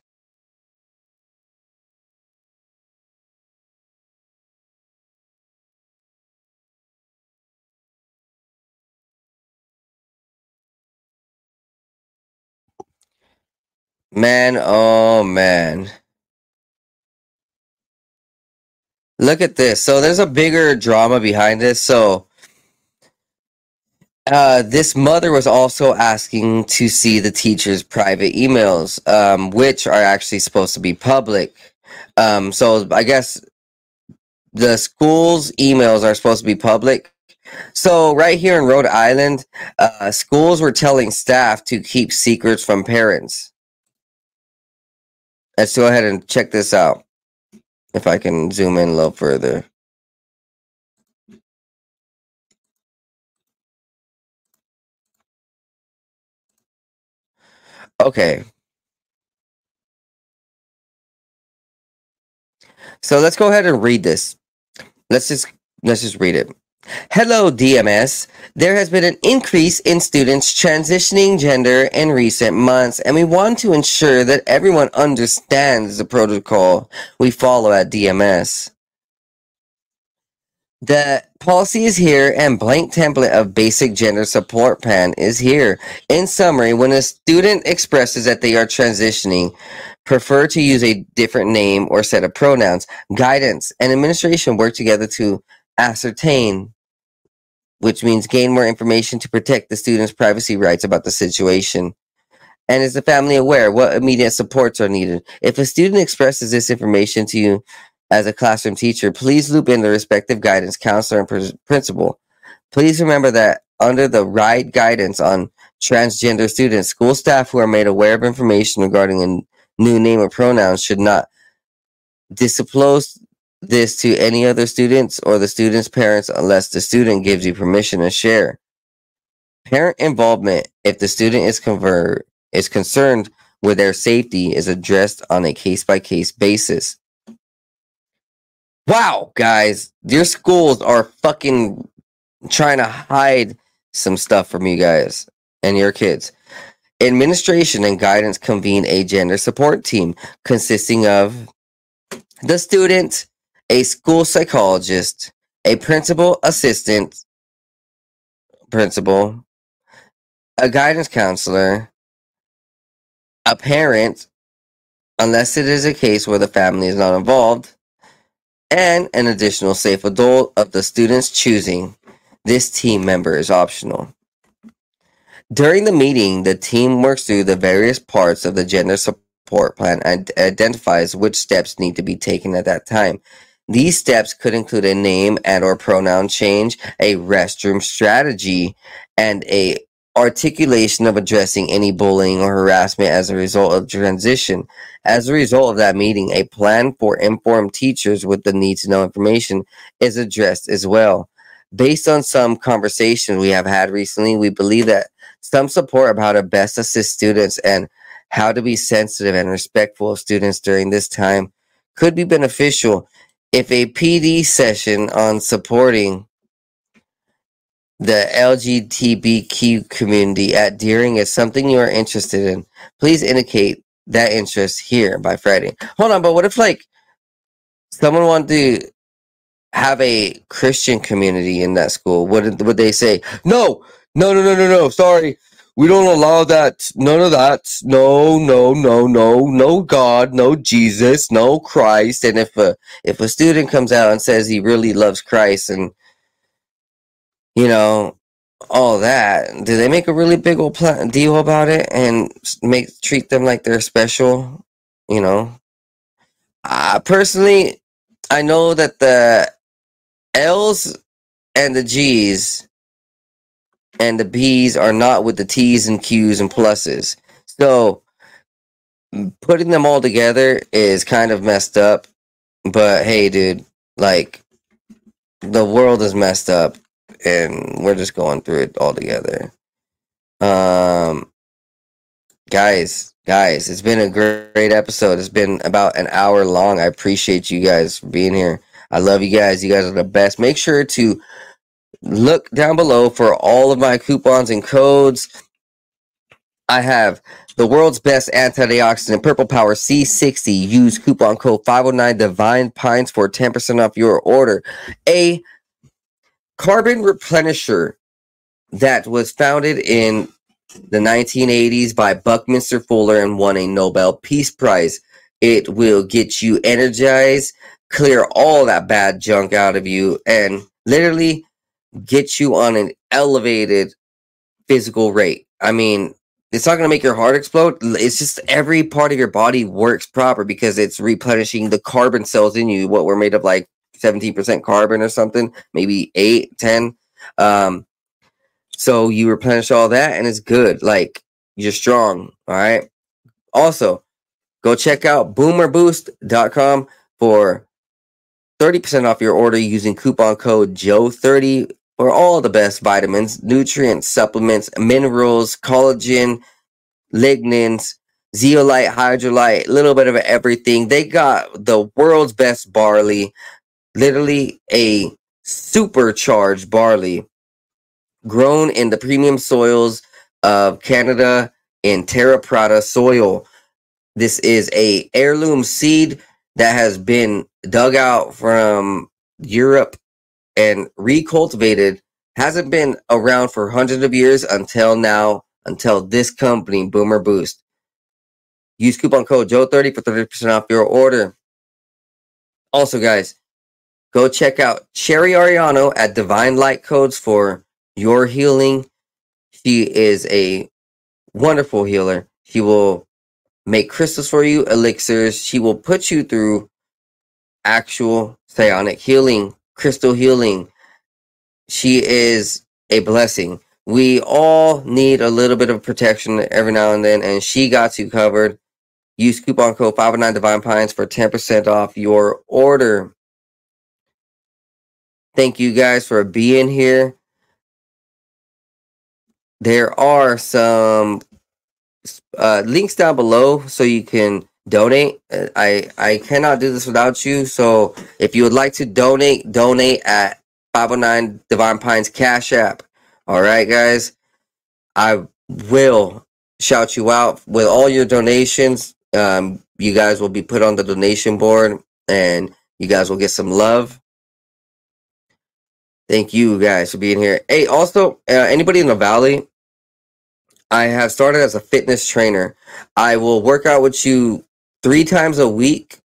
Man, oh man. Look at this. So there's a bigger drama behind this. So uh, this mother was also asking to see the teacher's private emails, um, which are actually supposed to be public. Um, so I guess the school's emails are supposed to be public. So right here in Rhode Island, uh, schools were telling staff to keep secrets from parents. Let's go ahead and check this out. If I can zoom in a little further. Okay. So let's go ahead and read this. Let's just let's just read it. Hello, DMS. There has been an increase in students transitioning gender in recent months, and we want to ensure that everyone understands the protocol we follow at DMS. The policy is here and blank template of basic gender support plan is here. In summary, when a student expresses that they are transitioning, prefer to use a different name or set of pronouns, guidance and administration work together to ascertain, which means gain more information to protect the student's privacy rights about the situation. And is the family aware what immediate supports are needed? If a student expresses this information to you as a classroom teacher, please loop in the respective guidance counselor and pr- principal. Please remember that under the right guidance on transgender students, school staff who are made aware of information regarding a new name or pronouns should not disclose this to any other students or the student's parents unless the student gives you permission to share. Parent involvement, if the student is convert, is concerned with their safety, is addressed on a case by case basis. Wow, guys, your schools are fucking trying to hide some stuff from you guys and your kids. Administration and guidance convene a gender support team consisting of the student, a school psychologist, a principal assistant principal, a guidance counselor, a parent, unless it is a case where the family is not involved, and an additional safe adult of the student's choosing. This team member is optional. During the meeting, the team works through the various parts of the gender support plan and identifies which steps need to be taken at that time. These steps could include a name and or pronoun change, a restroom strategy, and a articulation of addressing any bullying or harassment as a result of transition. As a result of that meeting, a plan for informed teachers with the need to know information is addressed as well. Based on some conversations we have had recently, we believe that some support about how to best assist students and how to be sensitive and respectful of students during this time could be beneficial if a PD session on supporting the LGBTQ community at Deering is something you are interested in, please indicate that interest here by Friday. Hold on, but what if like someone wanted to have a Christian community in that school? Would would they say no, no, no, no, no, no? Sorry, we don't allow that. None of that. No, no, no, no, no God, no Jesus, no Christ. And if a if a student comes out and says he really loves Christ and you know all that, do they make a really big old deal about it and make treat them like they're special? You know, uh, personally, I know that the L's and the G's and the B's are not with the T's and Q's and pluses. So putting them all together is kind of messed up. But hey, dude, like the world is messed up and we're just going through it all together. Um guys, guys, it's been a great, great episode. It's been about an hour long. I appreciate you guys for being here. I love you guys. You guys are the best. Make sure to look down below for all of my coupons and codes. I have the world's best antioxidant purple power c60 use coupon code 509 divine pines for 10% off your order. A carbon replenisher that was founded in the 1980s by buckminster fuller and won a nobel peace prize. It will get you energized clear all that bad junk out of you and literally get you on an elevated physical rate i mean it's not going to make your heart explode. It's just every part of your body works proper because it's replenishing the carbon cells in you. What we're made of, like 17% carbon or something, maybe 8, 10. Um, so you replenish all that and it's good. Like you're strong. All right. Also, go check out boomerboost.com for 30% off your order using coupon code Joe30 for all the best vitamins, nutrients, supplements, minerals, collagen, lignins, zeolite, hydrolyte, a little bit of everything. They got the world's best barley, literally a supercharged barley grown in the premium soils of Canada in Terra Preta soil. This is a heirloom seed that has been dug out from Europe and recultivated. Hasn't been around for hundreds of years until now, until this company, Boomer Boost. Use coupon code Joe30 for 30% off your order. Also, guys, go check out Cheri Arellano at Divine Light Codes for your healing. She is a wonderful healer. She will make crystals for you, elixirs. She will put you through actual psionic healing, crystal healing. She is a blessing. We all need a little bit of protection every now and then, and she got you covered. Use coupon code 509 Divine Pines for 10% off your order. Thank you guys for being here. There are some uh, links down below so you can donate. Uh, I I cannot do this without you. So if you would like to donate, donate at 509 Divine Pines Cash App. All right, guys. I will shout you out with all your donations. Um, you guys will be put on the donation board and you guys will get some love. Thank you guys for being here. Hey, also, uh, anybody in the valley, I have started as a fitness trainer. I will work out with you three times a week,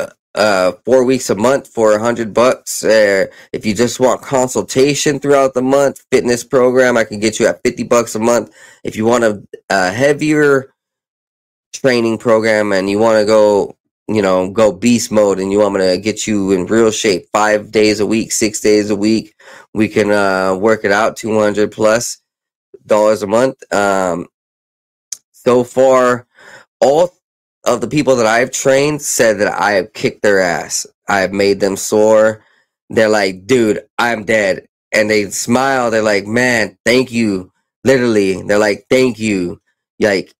uh, uh, four weeks a month for a hundred bucks. Uh, if you just want consultation throughout the month, fitness program, I can get you at fifty bucks a month. If you want a, a heavier training program and you want to go, you know, go beast mode and you want me to get you in real shape five days a week, six days a week, we can uh, work it out 200 plus dollars a month. Um, so far, all of the people that I've trained said that I have kicked their ass. I have made them sore. They're like, dude, I'm dead. And they smile. They're like, man, thank you. Literally, they're like, thank you. Like,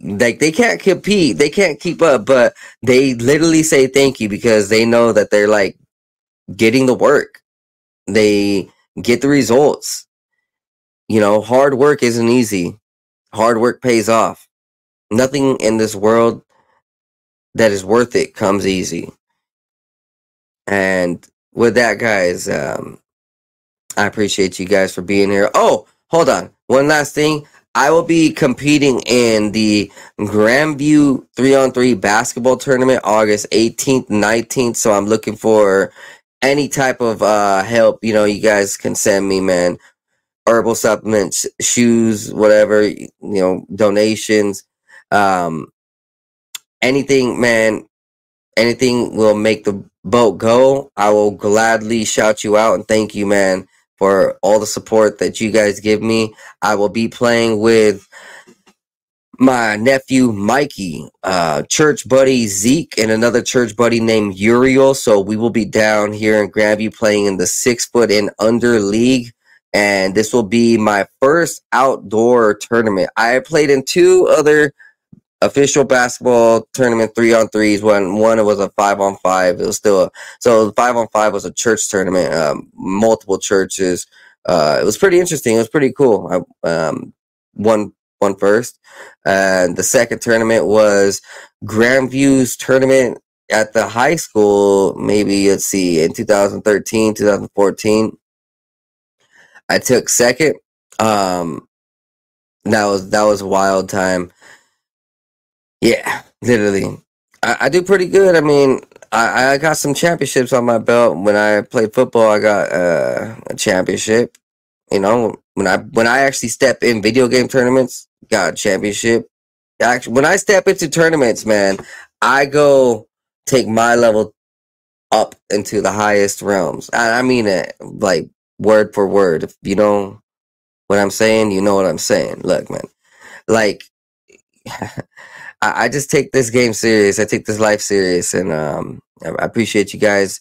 like they can't compete, they can't keep up, but they literally say thank you because they know that they're like getting the work. They get the results. You know, hard work isn't easy. Hard work pays off. Nothing in this world that is worth it comes easy. And with that, guys, um, I appreciate you guys for being here. Oh, hold on. One last thing. I will be competing in the Grandview 3 on 3 basketball tournament August 18th, 19th. So I'm looking for any type of uh, help, you know, you guys can send me, man. herbal supplements, shoes, whatever, you know, donations, um, anything, man, anything will make the boat go. I will gladly shout you out and thank you, man, for all the support that you guys give me. I will be playing with my nephew Mikey, uh, church buddy Zeke, and another church buddy named Uriel. So we will be down here in Grandview playing in the six foot and under league. And this will be my first outdoor tournament. I played in two other official basketball tournament three on threes when one it was a five on five. It was still a so five on five was a church tournament, um, multiple churches. Uh, it was pretty interesting. It was pretty cool. I um, won one first. And the second tournament was Grandview's tournament at the high school, maybe let's see, in 2013, 2014. I took second. Um that was that was a wild time. Yeah, literally. I, I do pretty good. I mean, I, I got some championships on my belt. When I played football, I got uh, a championship. You know, when I when I actually step in video game tournaments, got a championship. Actually, when I step into tournaments, man, I go take my level up into the highest realms. I, I mean it like word for word. If you know what I'm saying, you know what I'm saying. Look, man, like [laughs] I, I just take this game serious. I take this life serious, and um, I I appreciate you guys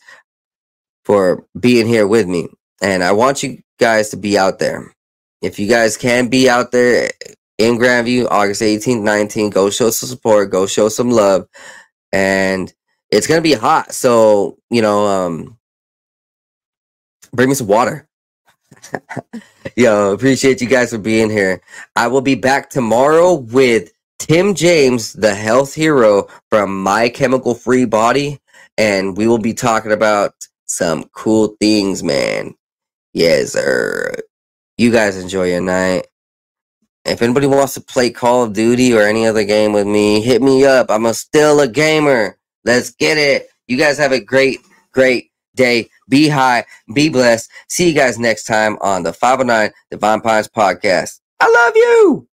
for being here with me. And I want you guys to be out there. If you guys can be out there in Grandview, August 18th, 19th, go show some support, go show some love. And it's gonna be hot. So, you know, um bring me some water. [laughs] Yo, appreciate you guys for being here. I will be back tomorrow with Tim James, the health hero from My Chemical Free Body, and we will be talking about some cool things, man. Yes, sir. You guys enjoy your night. If anybody wants to play Call of Duty or any other game with me, hit me up. I'm a, still a gamer. Let's get it. You guys have a great, great day. Be high, be blessed. See you guys next time on the 509 Divine Pines podcast. I love you.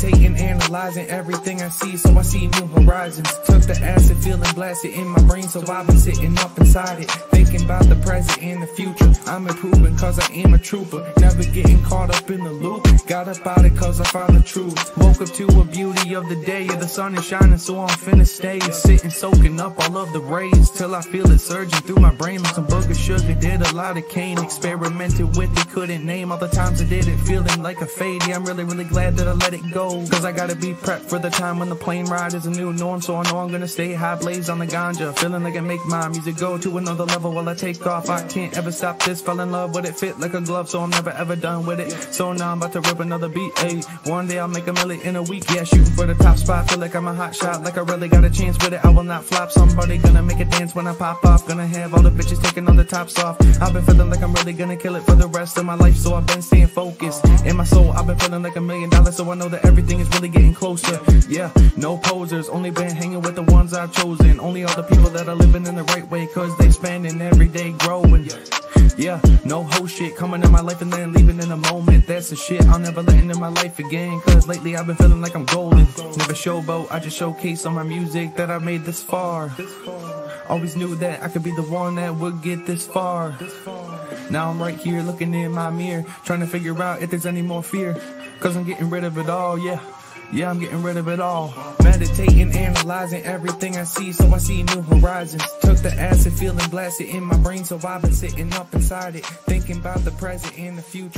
hesitate Analyzing everything I see, so I see new horizons. Took the acid, feeling blasted in my brain, so I've been sitting up inside it. Thinking about the present and the future. I'm improving cause I am a trooper. Never getting caught up in the loop. Got up out it cause I found the truth. Woke up to a beauty of the day, yeah, the sun is shining, so I'm finna stay. Sitting, soaking up all of the rays, till I feel it surging through my brain like some booger sugar. Did a lot of cane, experimented with it, couldn't name all the times I did it, feeling like a fade. Yeah, I'm really, really glad that I let it go. Cause I gotta be prepped for the time when the plane ride is a new norm. So I know I'm gonna stay high, blaze on the ganja. Feeling like I make my music go to another level while I take off. I can't ever stop this. Fell in love with it, fit like a glove, so I'm never ever done with it. So now I'm about to rip another beat. Ayy, one day I'll make a million in a week. Yeah, shooting for the top spot. Feel like I'm a hot shot, like I really got a chance with it. I will not flop. Somebody gonna make it dance when I pop off. Gonna have all the bitches taking all the tops off. I've been feeling like I'm really gonna kill it for the rest of my life, so I've been staying focused. In my soul, I've been feeling like a million dollars, so I know that everything is really getting closer. Yeah, no posers, only been hanging with the ones I've chosen. Only all the people that are living in the right way, cause they spending every day growing. Yeah, no whole shit coming in my life and then leaving in a moment. That's the shit I'll never let into my life again. Cause lately I've been feeling like I'm golden. Never showboat, I just showcase on my music that I made this far. Always knew that I could be the one that would get this far. Now I'm right here looking in my mirror, trying to figure out if there's any more fear. Cause I'm getting rid of it all, yeah. Yeah, I'm getting rid of it all. Meditating, analyzing everything I see, so I see new horizons. Took the acid, feeling blasted in my brain, so I've been sitting up inside it. Thinking about the present and the future.